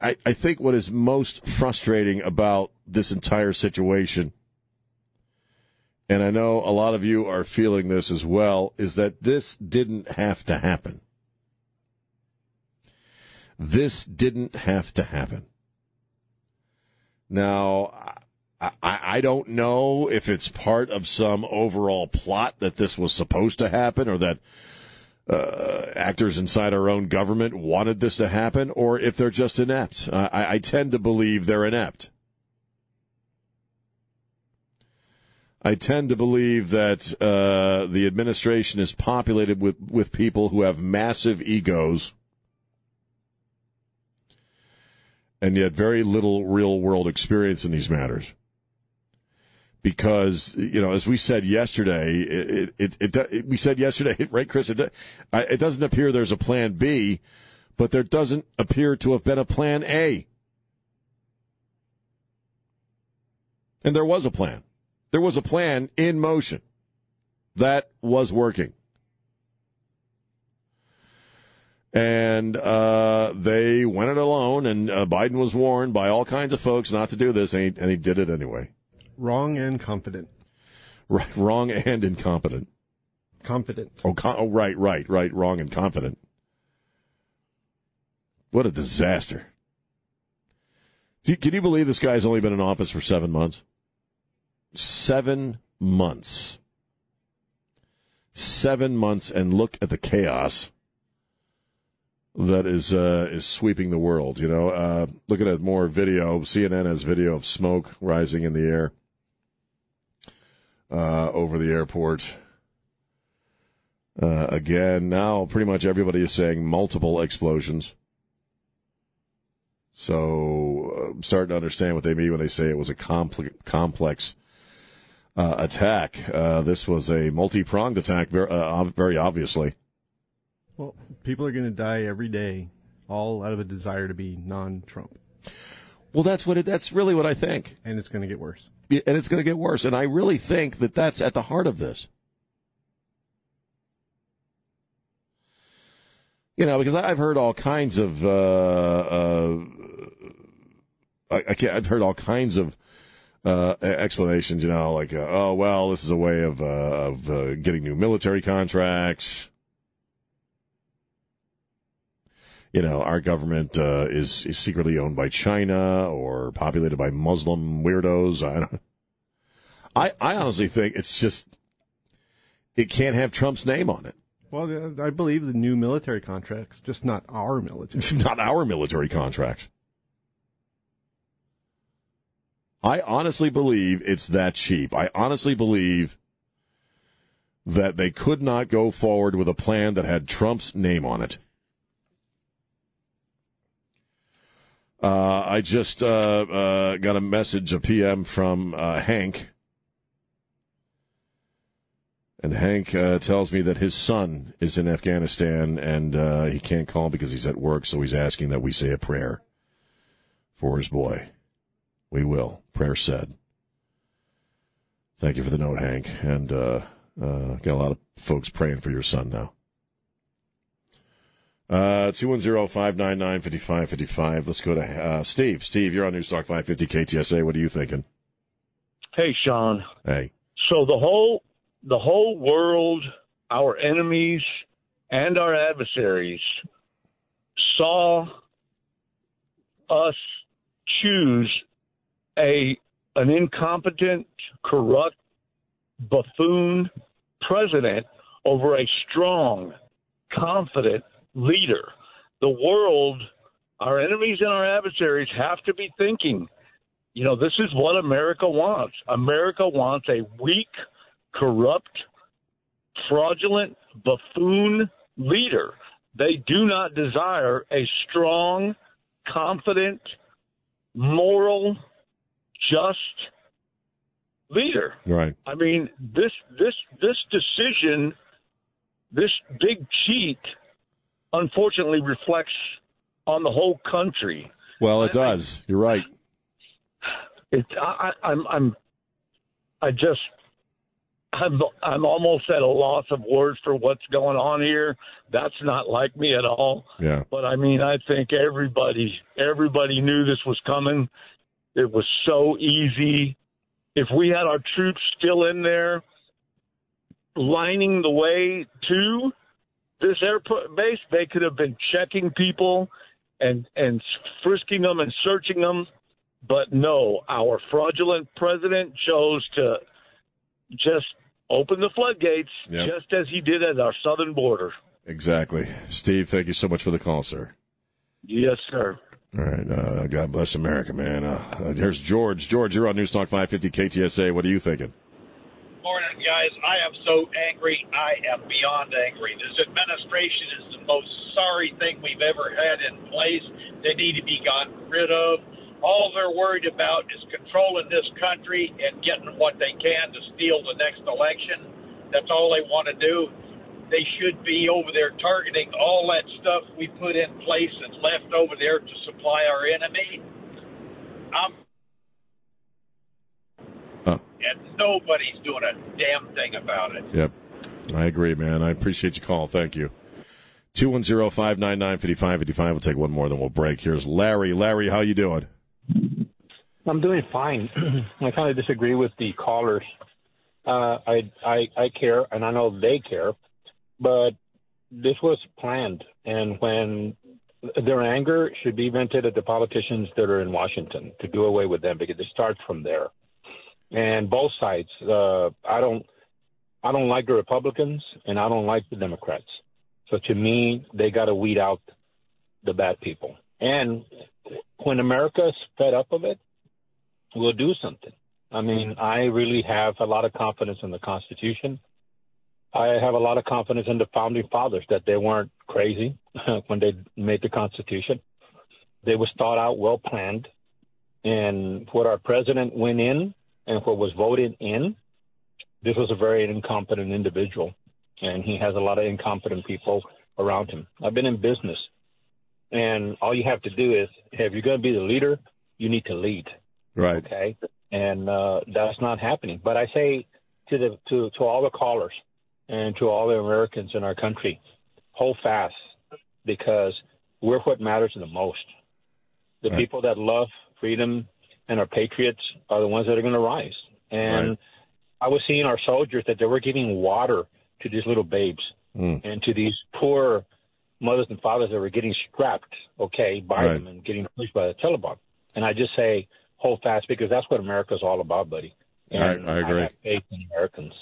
I, I think what is most frustrating about this entire situation, and I know a lot of you are feeling this as well, is that this didn't have to happen. This didn't have to happen. Now, I, I, don't know if it's part of some overall plot that this was supposed to happen or that uh, actors inside our own government wanted this to happen or if they're just inept. I, I tend to believe they're inept. I tend to believe that uh, the administration is populated with, with people who have massive egos and yet very little real world experience in these matters. Because you know, as we said yesterday, it it, it, it we said yesterday, (laughs) right, Chris? It, it doesn't appear there's a plan B, but there doesn't appear to have been a plan A. And there was a plan. There was a plan in motion that was working. And uh, they went it alone. And uh, Biden was warned by all kinds of folks not to do this, and he, and he did it anyway. Wrong and confident. Right, wrong and incompetent. Confident. Oh, con- oh, right, right, right. Wrong and confident. What a disaster. Can you believe this guy's only been in office for seven months? Seven months. Seven months, and look at the chaos that is uh, is sweeping the world. You know, uh, looking at more video, CNN has video of smoke rising in the air uh, over the airport. Uh, again, now pretty much everybody is saying multiple explosions. So uh, I'm starting to understand what they mean when they say it was a complex, complex uh, attack. Uh, this was a multi-pronged attack, very, uh, very obviously. Well, people are going to die every day, all out of a desire to be non-Trump. Well, that's what it, that's really what I think. And it's going to get worse. And it's going to get worse. And I really think that that's at the heart of this. You know, because I've heard all kinds of, uh, uh, I, I can't, I've heard all kinds of uh, explanations. You know, like, uh, oh well, this is a way of uh, of uh, getting new military contracts. You know, our government uh, is is secretly owned by China or populated by Muslim weirdos. I don't. I, I honestly think it's just it can't have Trump's name on it. Well, I believe the new military contracts, just not our military. (laughs) not our military contracts. I honestly believe it's that cheap. I honestly believe that they could not go forward with a plan that had Trump's name on it. Uh, I just uh, uh, got a message, a PM from uh, Hank. And Hank uh, tells me that his son is in Afghanistan and he can't call because he's at work, so he's asking that we say a prayer for his boy. We will. Prayer said. Thank you for the note, Hank. And uh, uh, got a lot of folks praying for your son now. Uh, 210-599-5555. Let's go to uh, Steve. Steve, you're on Newstalk 550 KTSA. What are you thinking? Hey, Sean. Hey. So the whole the whole world, our enemies and our adversaries, saw us choose a an incompetent, corrupt, buffoon president over a strong, confident leader. The world, our enemies and our adversaries have to be thinking, you know, this is what America wants. America wants a weak, corrupt, fraudulent, buffoon leader. They do not desire a strong, confident, moral, just leader. Right. I mean, this this this decision, this big cheat, unfortunately reflects on the whole country. Well, it does. You're right. It, I, I- I'm, I'm, I just, I'm, I'm almost at a loss of words for what's going on here. That's not like me at all. Yeah. But I mean, I think everybody, everybody knew this was coming. It was so easy. If we had our troops still in there, lining the way to this air base, they could have been checking people and and frisking them and searching them. But no, our fraudulent president chose to just open the floodgates, Yep. just as he did at our southern border. Exactly. Steve, thank you so much for the call, sir. Yes, sir. All right. Uh, God bless America, man. Uh, uh, here's George. George, you're on Newstalk 550 KTSA. What are you thinking? Morning, guys. I am so angry. I am beyond angry. This administration is the most sorry thing we've ever had in place. They need to be gotten rid of. All they're worried about is controlling this country and getting what they can to steal the next election. That's all they want to do. They should be over there targeting all that stuff we put in place and left over there to supply our enemy. I'm and nobody's doing a damn thing about it. Yep. I agree, man. I appreciate your call. Thank you. 210 599 5555. We'll take one more, then we'll break. Here's Larry. Larry, how you doing? I'm doing fine. (clears throat) I kind of disagree with the callers. Uh, I, I I care, and I know they care, but this was planned. And when their anger should be vented at the politicians that are in Washington to do away with them, because it starts from there. And both sides. Uh, I don't, I don't like the Republicans, and I don't like the Democrats. So to me, they got to weed out the bad people. And when America's fed up of it, we'll do something. I mean, I really have a lot of confidence in the Constitution. I have a lot of confidence in the founding fathers that they weren't crazy (laughs) when they made the Constitution. They was thought out, well planned, and what our president went in and what was voted in, this was a very incompetent individual, and he has a lot of incompetent people around him. I've been in business, and all you have to do is, if you're going to be the leader, you need to lead. Right. Okay. And uh, that's not happening. But I say to the to to all the callers and to all the Americans in our country, hold fast because we're what matters the most. The Right. people that love freedom and our patriots are the ones that are going to rise. And Right. I was seeing our soldiers that they were giving water to these little babes Mm. and to these poor mothers and fathers that were getting strapped, okay, by Right. them and getting pushed by the Taliban. And I just say, hold fast because that's what America's all about, buddy. And I- I agree. have faith in Americans.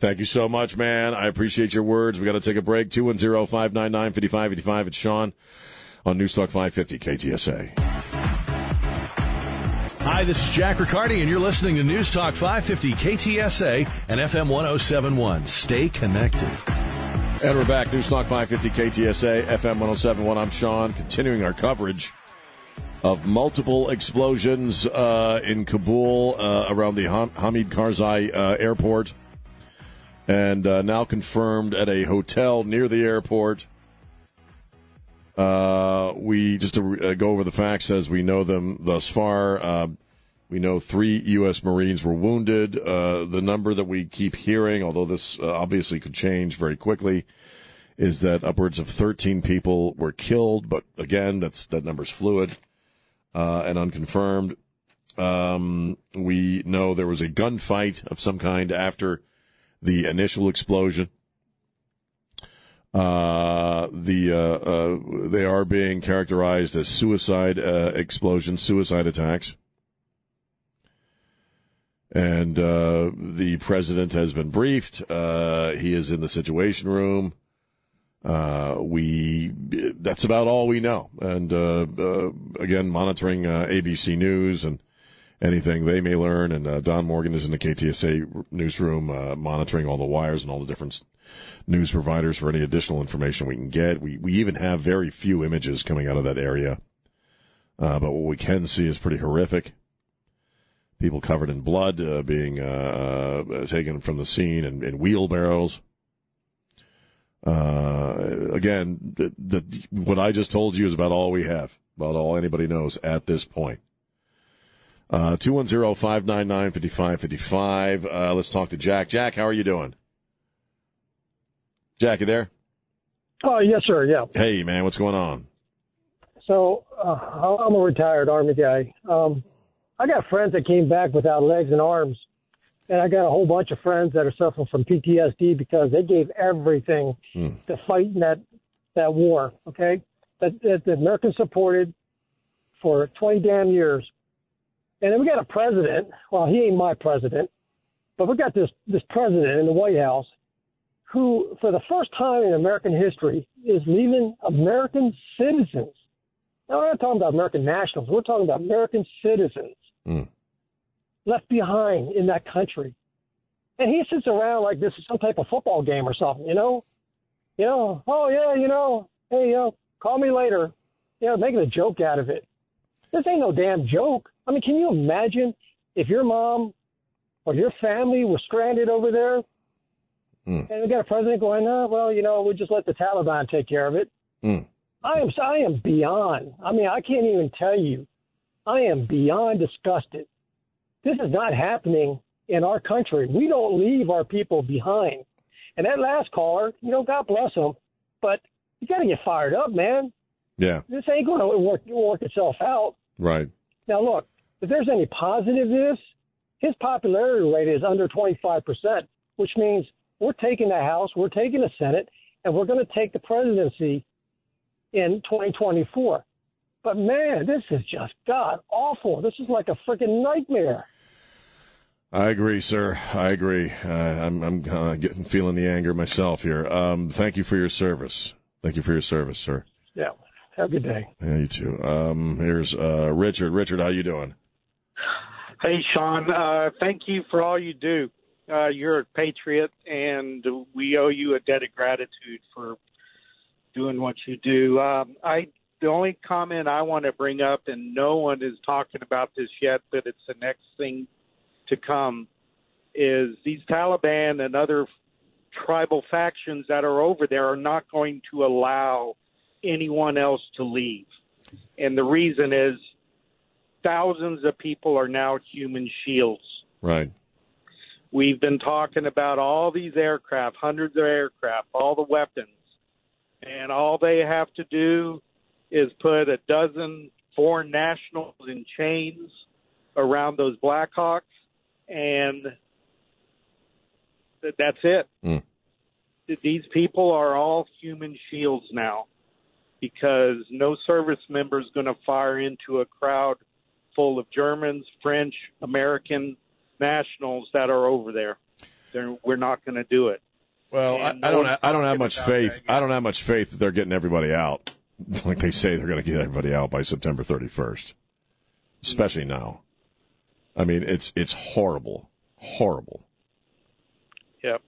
Thank you so much, man. I appreciate your words. We got to take a break. 210 599 5585. It's Sean on Newstalk 550 KTSA. Hi, this is Jack Riccardi, and you're listening to News Talk 550 KTSA and FM 1071. Stay connected. And we're back. Newstalk 550 KTSA, FM 1071. I'm Sean, continuing our coverage of multiple explosions uh, in Kabul uh, around the Ham- Hamid Karzai uh, airport. And uh, now confirmed at a hotel near the airport. Uh, we just to uh, go over the facts as we know them thus far. Uh, we know three U.S. Marines were wounded. Uh, the number that we keep hearing, although this uh, obviously could change very quickly, is that upwards of 13 people were killed. But again, that's that number's fluid uh, and unconfirmed. Um, we know there was a gunfight of some kind after the initial explosion. Uh, the uh, uh, they are being characterized as suicide uh, explosions, suicide attacks, and uh, the president has been briefed. Uh, he is in the Situation Room. Uh, we that's about all we know, and uh, uh, again, monitoring uh, ABC News and anything they may learn. And Don Morgan is in the KTSA newsroom, uh, monitoring all the wires and all the different news providers for any additional information we can get. We we even have very few images coming out of that area, uh, but what we can see is pretty horrific. People covered in blood uh, being uh, uh, taken from the scene in, in wheelbarrows. Uh, again, the, the, what I just told you is about all we have, about all anybody knows at this point. Uh, 210-599-5555. Uh, let's talk to Jack. Jack, how are you doing? Jack, you there? Oh, yes, sir. Yeah. Hey, man, what's going on? So uh, I'm a retired Army guy. Um, I got friends that came back without legs and arms, and I got a whole bunch of friends that are suffering from PTSD because they gave everything hmm. to fight in that that war. Okay, that, that the Americans supported for 20 damn years, and then we got a president. Well, he ain't my president, but we got this this president in the White House who, for the first time in American history, is leaving American citizens. Now, we're not talking about American nationals. We're talking about American citizens Mm. left behind in that country. And he sits around like this is some type of football game or something, you know? You know, oh, yeah, you know, hey, you know, call me later. You know, making a joke out of it. This ain't no damn joke. I mean, can you imagine if your mom or your family was stranded over there mm. and we got a president going, oh, well, you know, we'll just let the Taliban take care of it. Mm. I am I am beyond. I mean, I can't even tell you. I am beyond disgusted. This is not happening in our country. We don't leave our people behind. And that last caller, you know, God bless him, but you got to get fired up, man. Yeah, This ain't going to work work itself out. right. Now, look, if there's any positive this, his popularity rate is under 25%, which means we're taking the House, we're taking the Senate, and we're going to take the presidency in 2024. But man, this is just god awful. This is like a freaking nightmare. I agree, sir. I agree. Uh, I'm, I'm uh, getting feeling the anger myself here. Um, thank you for your service. Thank you for your service, sir. Yeah. Have a good day. Yeah, you too. Um, here's uh, Richard. Richard, how you doing? Hey, Sean. Uh, thank you for all you do. Uh, you're a patriot, and we owe you a debt of gratitude for doing what you do. Um, I the only comment I want to bring up, and no one is talking about this yet, but it's the next thing to come, is these Taliban and other tribal factions that are over there are not going to allow anyone else to leave. And the reason is thousands of people are now human shields. Right. We've been talking about all these aircraft, hundreds of aircraft, all the weapons. And all they have to do is put a dozen foreign nationals in chains around those Blackhawks, and th- that's it. Mm. These people are all human shields now because no service member is going to fire into a crowd full of Germans, French, American nationals that are over there. They're, we're not going to do it. Well, I, I don't. I don't have much faith. I don't have much faith that they're getting everybody out, (laughs) like they say they're going to get everybody out by September 31st. Especially now. I mean, it's it's horrible, horrible. Yep.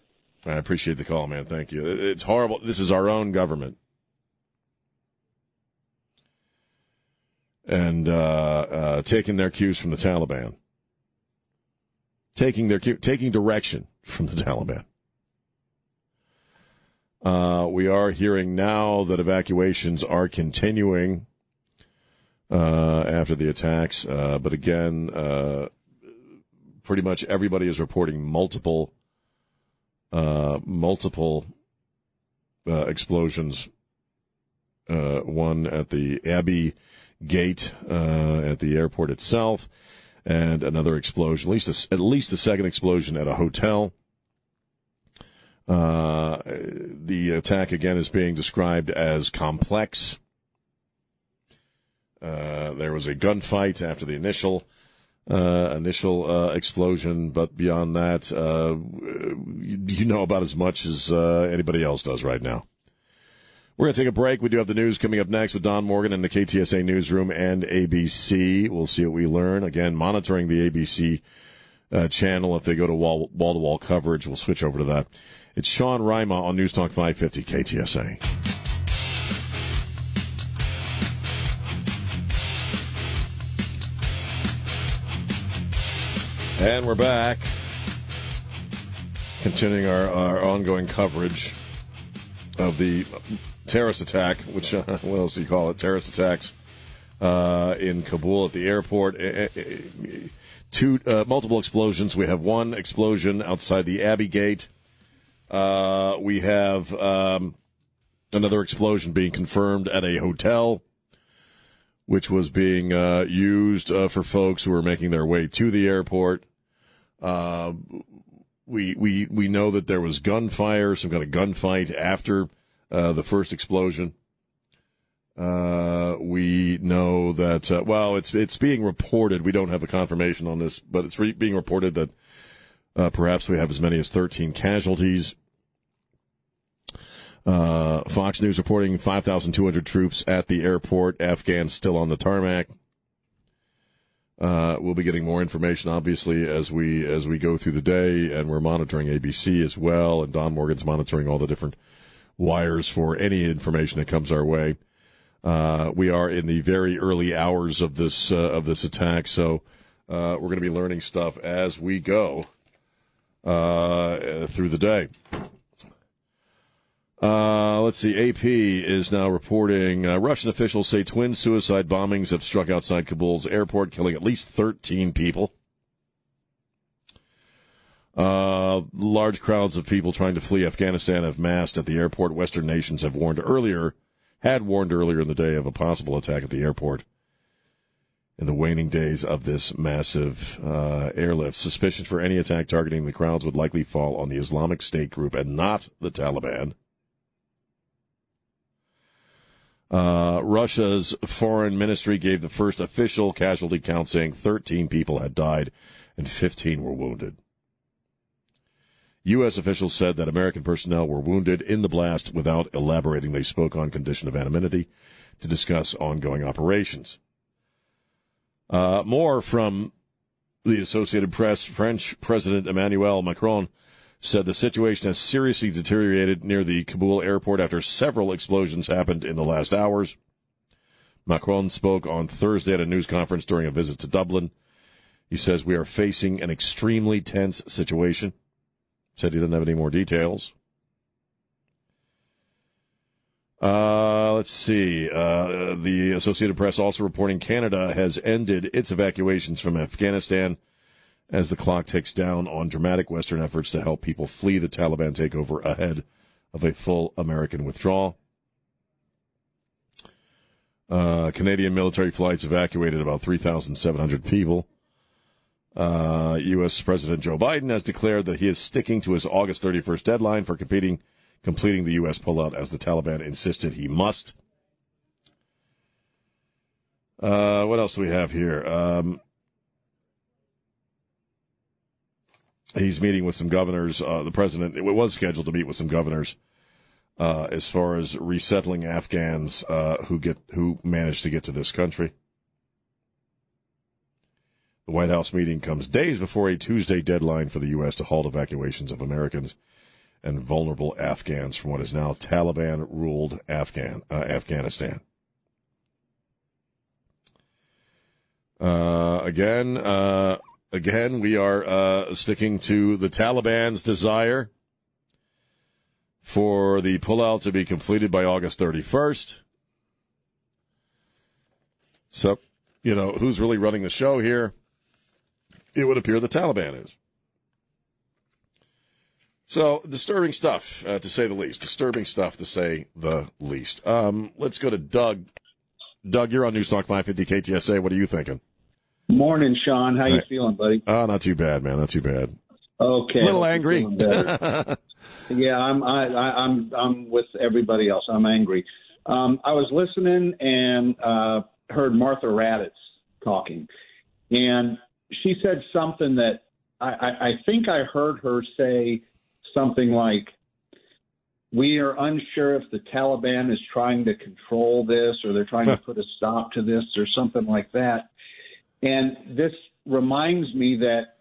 I appreciate the call, man. Thank you. It's horrible. This is our own government, and uh, uh, taking their cues from the Taliban, taking their cue, taking direction from the Taliban. Uh, we are hearing now that evacuations are continuing uh, after the attacks, uh, but again, uh, pretty much everybody is reporting multiple, uh, multiple uh, explosions. one at the Abbey Gate at the airport itself, and another explosion. At least, a, at least a second explosion at a hotel. Uh, the attack again is being described as complex. Uh, there was a gunfight after the initial uh, initial uh, explosion, but beyond that, uh, you know about as much as uh, anybody else does right now. We're going to take a break. We do have the news coming up next with Don Morgan in the KTSA newsroom and ABC. We'll see what we learn. Again, monitoring the ABC uh, channel. If they go to wall to wall coverage, we'll switch over to that. It's Sean Rima on News Talk 550 KTSA. And we're back. Continuing our, our ongoing coverage of the terrorist attack, which, uh, (laughs) what else do you call it? Terrorist attacks uh, in Kabul at the airport. Two, uh, multiple explosions. We have one explosion outside the Abbey Gate uh, we have um, another explosion being confirmed at a hotel, which was being uh, used uh, for folks who were making their way to the airport. Uh, we we we know that there was gunfire, some kind of gunfight after uh, the first explosion. We know that well, it's it's being reported. We don't have a confirmation on this, but it's re- being reported that uh, perhaps we have as many as 13 casualties. Uh, Fox News reporting 5,200 troops at the airport. Afghans still on the tarmac. Uh, we'll be getting more information, obviously, as we as we go through the day, and we're monitoring ABC as well. And Don Morgan's monitoring all the different wires for any information that comes our way. Uh, we are in the very early hours of this uh, of this attack, so uh, we're going to be learning stuff as we go uh, through the day. Uh, let's see. AP is now reporting uh, Russian officials say twin suicide bombings have struck outside Kabul's airport, killing at least 13 people. Uh, large crowds of people trying to flee Afghanistan have massed at the airport. Western nations have warned earlier, had warned earlier in the day of a possible attack at the airport in the waning days of this massive uh, airlift. Suspicion for any attack targeting the crowds would likely fall on the Islamic State group and not the Taliban. Uh, Russia's foreign ministry gave the first official casualty count, saying 13 people had died and 15 were wounded. U.S. officials said that American personnel were wounded in the blast without elaborating. They spoke on condition of anonymity to discuss ongoing operations. Uh, more from the Associated Press. French President Emmanuel Macron said the situation has seriously deteriorated near the Kabul airport after several explosions happened in the last hours. Macron spoke on Thursday at a news conference during a visit to Dublin. He says we are facing an extremely tense situation. Said he doesn't have any more details. Uh, let's see. Uh, the Associated Press also reporting Canada has ended its evacuations from Afghanistan as the clock ticks down on dramatic Western efforts to help people flee the Taliban takeover ahead of a full American withdrawal. Uh, Canadian military flights evacuated about 3,700 people. Uh, U.S. President Joe Biden has declared that he is sticking to his August 31st deadline for competing, completing the U.S. pullout as the Taliban insisted he must. Uh, what else do we have here? Um, he's meeting with some governors. Uh, the president it was scheduled to meet with some governors uh, as far as resettling Afghans uh, who get who managed to get to this country. The White House meeting comes days before a Tuesday deadline for the U.S. to halt evacuations of Americans and vulnerable Afghans from what is now Taliban ruled Afghan uh, Afghanistan. Uh, again, uh, again, we are uh, sticking to the Taliban's desire for the pullout to be completed by August 31st. So, you know, who's really running the show here? It would appear the Taliban is. So, disturbing stuff, uh, to say the least. Disturbing stuff, to say the least. Um, let's go to Doug. Doug, you're on Newstalk 550 KTSA. What are you thinking? Morning, Sean. How you Right. feeling, buddy? Oh, not too bad, man. Not too bad. Okay. A little angry. (laughs) yeah, I'm. I, I, I'm. I'm with everybody else. I'm angry. Um, I was listening and uh, heard Martha Raddatz talking, and she said something that I, I, I think I heard her say something like, "We are unsure if the Taliban is trying to control this or they're trying to put a stop to this or something like that." And this reminds me that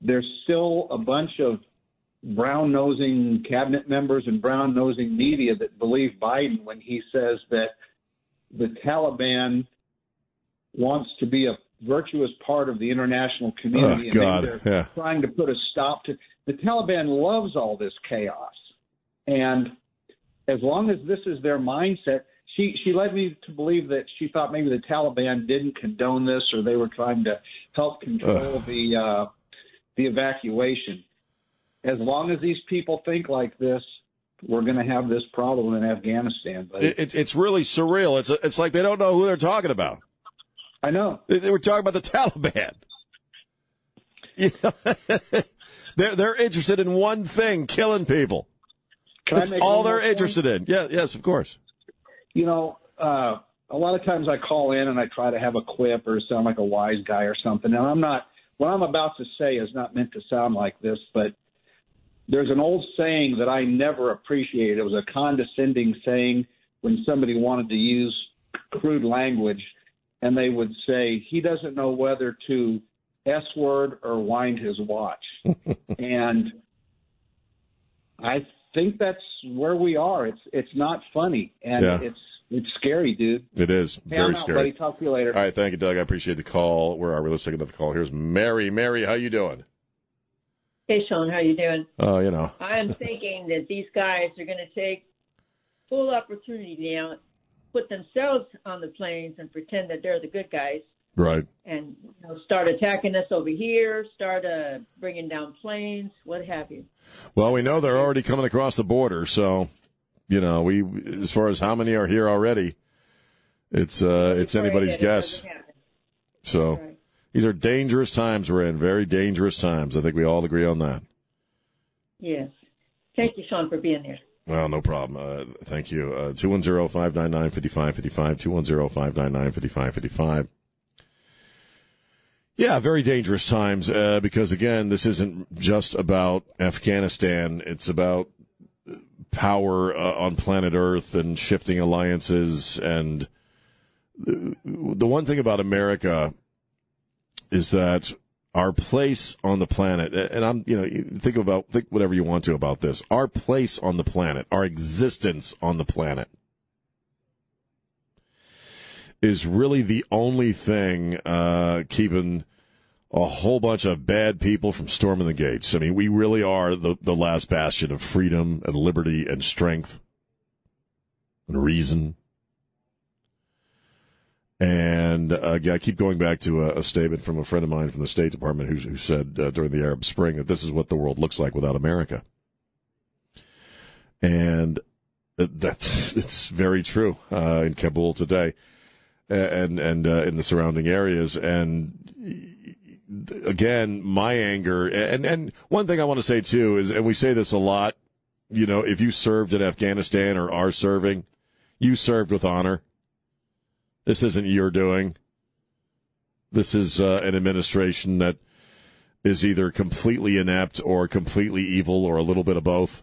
there's still a bunch of brown nosing cabinet members and brown nosing media that believe Biden when he says that the Taliban wants to be a virtuous part of the international community Oh, and God, they're yeah. trying to put a stop to the Taliban loves all this chaos. And as long as this is their mindset, she she led me to believe that she thought maybe the Taliban didn't condone this or they were trying to help control the uh, the evacuation. As long as these people think like this, we're going to have this problem in Afghanistan. But It, it's it's really surreal. It's it's like they don't know who they're talking about. I know. They, they were talking about the Taliban. You know, (laughs) they're they're interested in one thing: killing people. Can That's all they're interested in. Yeah, yes, of course. you know, uh, a lot of times I call in and I try to have a quip or sound like a wise guy or something. And I'm not, what I'm about to say is not meant to sound like this, but there's an old saying that I never appreciated. It was a condescending saying when somebody wanted to use crude language and they would say, he doesn't know whether to S word or wind his watch. (laughs) and I think that's where we are. It's it's not funny and Yeah. it's it's scary, dude. It is Hey, very I'm out, scary. buddy. Talk to you later. All right, thank you, Doug. I appreciate the call. Where are we? Let's take another call. Here's Mary. Mary, how you doing? Hey, Sean, how you doing? Oh, you know. I'm thinking that these guys are going to take full opportunity now, put themselves on the planes and pretend that they're the good guys, Right. and you know, start attacking us over here, start uh, bringing down planes, what have you. Well, we know they're already coming across the border, so you know, we as far as how many are here already, it's uh it's anybody's it guess. So these are dangerous times we're in, very dangerous times. I think we all agree on that. Yes. Thank you, Sean, for being here. Well, no problem. Uh, thank you. Uh, 210-599-5555, 210-599-5555. Yeah, very dangerous times uh, because again, this isn't just about Afghanistan. It's about power uh, on planet Earth and shifting alliances. And the, one thing about America is that our place on the planet, and I'm, you know, think about think whatever you want to about this. Our place on the planet, our existence on the planet is really the only thing uh, keeping a whole bunch of bad people from storming the gates. I mean, we really are the, the last bastion of freedom and liberty and strength and reason. And uh, I keep going back to a, a, statement from a friend of mine from the State Department who, who said uh, during the Arab Spring that this is what the world looks like without America. And that (laughs) it's very true uh, in Kabul today and and uh, in the surrounding areas. And again, my anger and and one thing I want to say too is, and we say this a lot. You know, if you served in Afghanistan or are serving, you served with honor. This isn't your doing. This is uh, an administration that is either completely inept or completely evil or a little bit of both,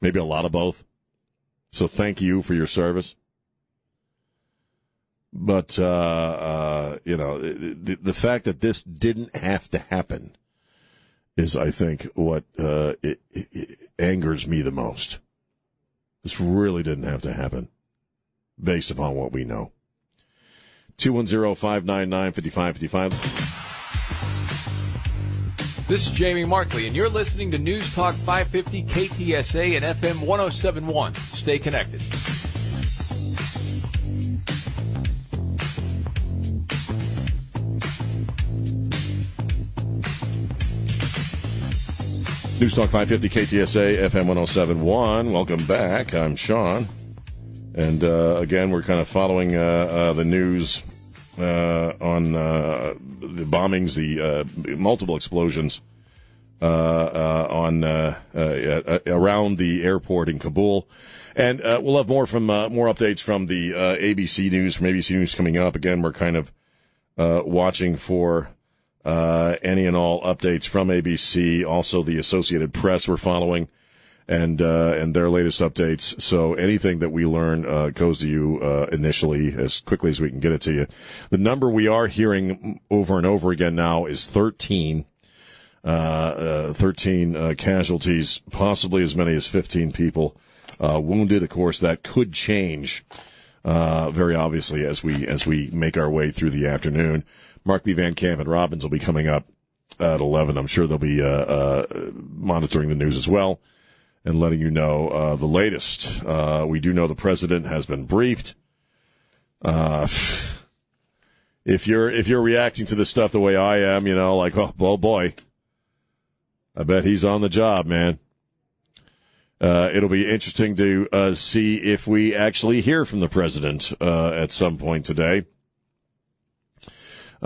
maybe a lot of both. So thank you for your service. But uh, uh, you know, the, the fact that this didn't have to happen is, I think, what uh, it, it angers me the most. This really didn't have to happen, based upon what we know. 210-599-5555. This is Jamie Markley, and you're listening to News Talk 550 KTSA and FM 1071. Stay connected. News Talk 550 KTSA FM 1071. Welcome back. I'm Sean. And uh, again, we're kind of following uh, uh, the news uh, on uh, the bombings, the uh, multiple explosions on around the airport in Kabul. And we'll have more from more updates from the ABC News, from ABC News coming up. Again, we're kind of watching for uh, any and all updates from ABC, also the Associated Press we're following, and uh, and their latest updates. So anything that we learn uh, goes to you uh, initially as quickly as we can get it to you. The number we are hearing over and over again now is 13. Uh, uh, 13 casualties, possibly as many as 15 people wounded. Of course, that could change very obviously as we as we make our way through the afternoon. Markley Van Camp and Robbins will be coming up at 11. I'm sure they'll be uh, uh, monitoring the news as well and letting you know uh, the latest. Uh, we do know the president has been briefed. Uh, if you're if you're reacting to this stuff the way I am, you know, like oh, oh boy, I bet he's on the job, man. Uh, it'll be interesting to see if we actually hear from the president at some point today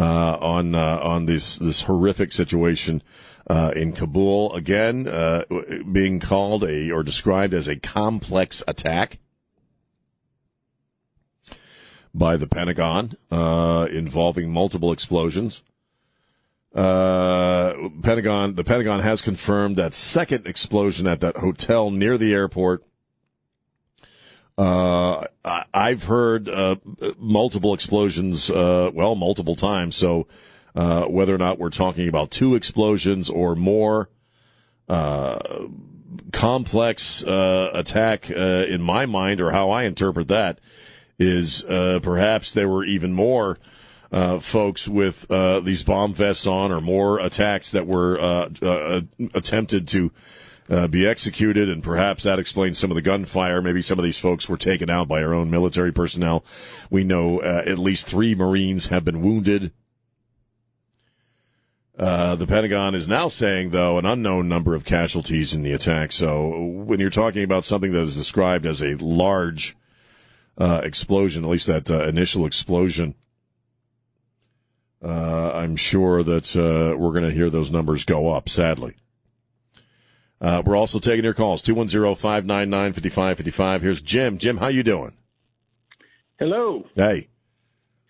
on uh, on this this horrific situation uh, in Kabul. Again, uh, being called a or described as a complex attack by the Pentagon uh, involving multiple explosions. Uh, Pentagon, the Pentagon has confirmed that second explosion at that hotel near the airport uh, I've heard uh, multiple explosions, uh, well, multiple times. So uh, whether or not we're talking about two explosions or more, uh, complex uh, attack in my mind, or how I interpret that, is perhaps there were even more. folks with these bomb vests on, or more attacks that were attempted to uh, be executed, and perhaps that explains some of the gunfire. Maybe some of these folks were taken out by our own military personnel. We know uh, at least three Marines have been wounded. Uh, the Pentagon is now saying, though, an unknown number of casualties in the attack. So when you're talking about something that is described as a large uh, explosion, at least that uh, initial explosion, uh, I'm sure that we're going to hear those numbers go up, sadly. Uh, we're also taking your calls, 210-599-5555. Here's Jim. Jim, how you doing? Hello. Hey.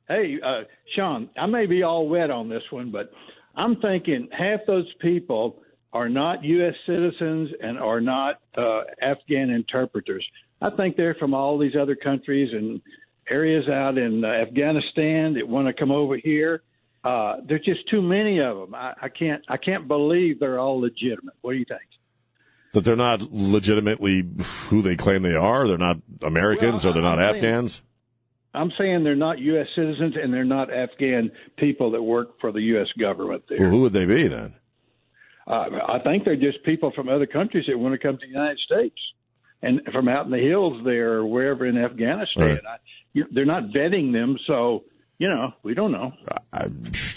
Hey, uh, Sean, I may be all wet on this one, but I'm thinking half those people are not U.S. citizens and are not uh, Afghan interpreters. I think they're from all these other countries and areas out in uh, Afghanistan that want to come over here. Uh, there's just too many of them. I, I can't. I can't believe they're all legitimate. What do you think? That they're not legitimately who they claim they are. They're not Americans Well, or they're not I'm saying- Afghans. I'm saying they're not U.S. citizens and they're not Afghan people that work for the U.S. government there. Well, who would they be then? Uh, I think they're just people from other countries that want to come to the United States and from out in the hills there or wherever in Afghanistan. Right. I, you, they're not vetting them, so you know we don't know. I,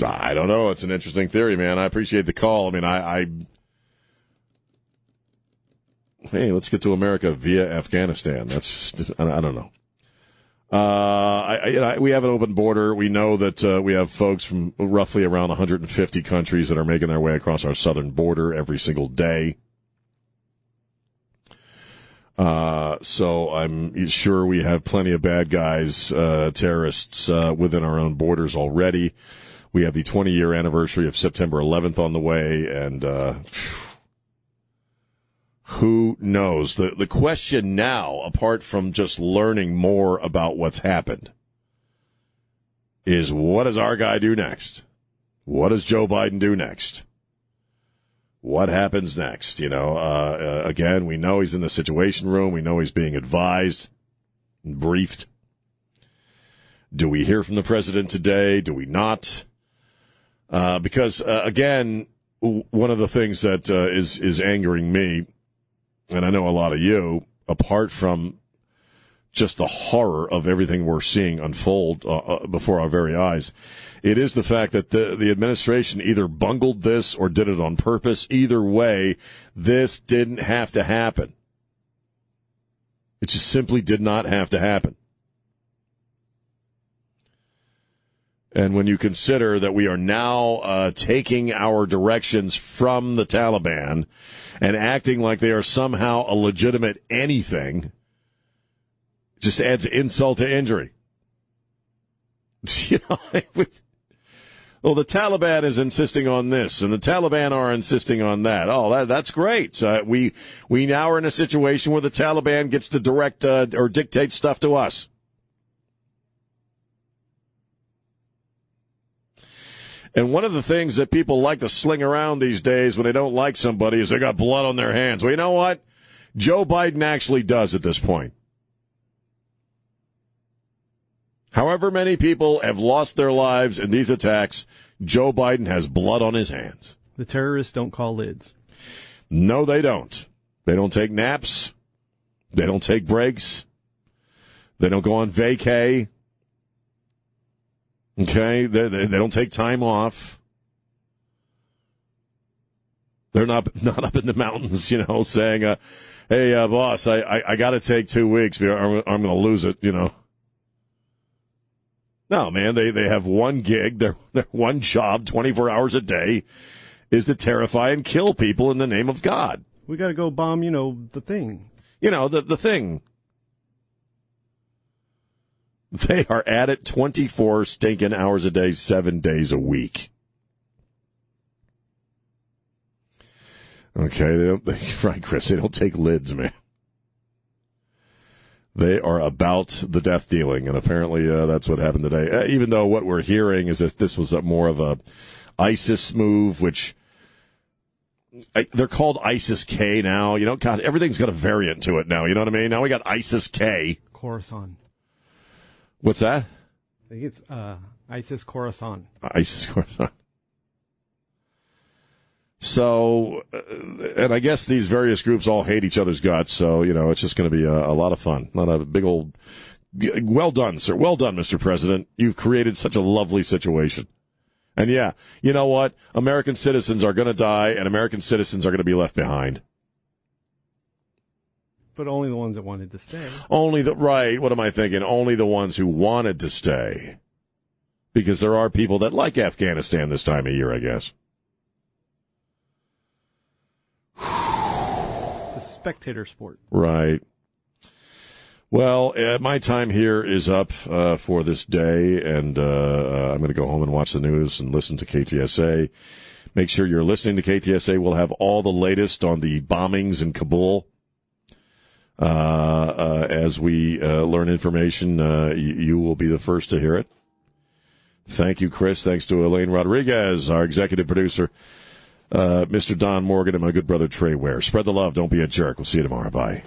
I don't know. It's an interesting theory, man. I appreciate the call. I mean, I, I hey, let's get to America via Afghanistan. That's just, I, don't know. Uh, I, you know, we have an open border. We know that uh, we have folks from roughly around 150 countries that are making their way across our southern border every single day. Uh, so I'm sure we have plenty of bad guys, uh, terrorists, uh, within our own borders already. We have the 20 year anniversary of September 11th on the way, and, uh, who knows? The, the question now, apart from just learning more about what's happened, is what does our guy do next? What does Joe Biden do next? What happens next? You know, uh, uh, again, we know he's in the situation room. We know he's being advised, and briefed. Do we hear from the president today? Do we not? Uh, because uh, again, one of the things that uh, is is angering me, and I know a lot of you, apart from just the horror of everything we're seeing unfold uh, uh, before our very eyes, it is the fact that the the administration either bungled this or did it on purpose. Either way, this didn't have to happen. It just simply did not have to happen. And when you consider that we are now uh, taking our directions from the Taliban and acting like they are somehow a legitimate anything, just adds insult to injury. (laughs) (laughs) Well, the Taliban is insisting on this, and the Taliban are insisting on that. Oh, that, that's great. Uh, we we now are in a situation where the Taliban gets to direct uh, or dictate stuff to us. And one of the things that people like to sling around these days when they don't like somebody is they got blood on their hands. Well, you know what? Joe Biden actually does at this point. However many people have lost their lives in these attacks, Joe Biden has blood on his hands. The terrorists don't call lids. No, they don't. They don't take naps. They don't take breaks. They don't go on vacay. Okay, they, they, they don't take time off. They're not (laughs) not up in the mountains, you know, saying, uh, "Hey, uh, boss, I I, I got to take two weeks, or I'm, I'm going to lose it," you know. No, man, they they have one gig, their (laughs) their one job, 24 hours a day, is to terrify and kill people in the name of God. We got to go bomb, you know, the thing. You know, the the thing. (laughs) They are at it 24 stinking hours a day, seven days a week. Okay, they don't, (laughs) they, right, Chris, they don't take lids, man. They are about the death dealing, and apparently uh, that's what happened today. Uh, even though what we're hearing is that this was a, more of a ISIS move, which I, they're called ISIS K now. You know, God, everything's got a variant to it now. You know what I mean? Now we got ISIS K. Khorasan. What's that? I think it's uh, ISIS Khorasan. ISIS Khorasan. So, uh, and I guess these various groups all hate each other's guts. So, you know, it's just going to be a, a lot of fun. Not a big old. Well done, sir. Well done, Mr. President. You've created such a lovely situation. And yeah, you know what? American citizens are going to die, and American citizens are going to be left behind. But only the ones that wanted to stay. Only the right. What am I thinking? Only the ones who wanted to stay, because there are people that like Afghanistan this time of year. I guess. It's a spectator sport. Right. Well, uh, my time here is up uh, for this day, and uh, uh I'm going to go home and watch the news and listen to KTSA. Make sure you're listening to KTSA. We'll have all the latest on the bombings in Kabul. Uh, uh, as we learn information, you, you will be the first to hear it. Thank you, Chris. Thanks to Elaine Rodriguez, our executive producer, Mr. Don Morgan, and my good brother Trey Ware. Spread the love. Don't be a jerk. We'll see you tomorrow. Bye.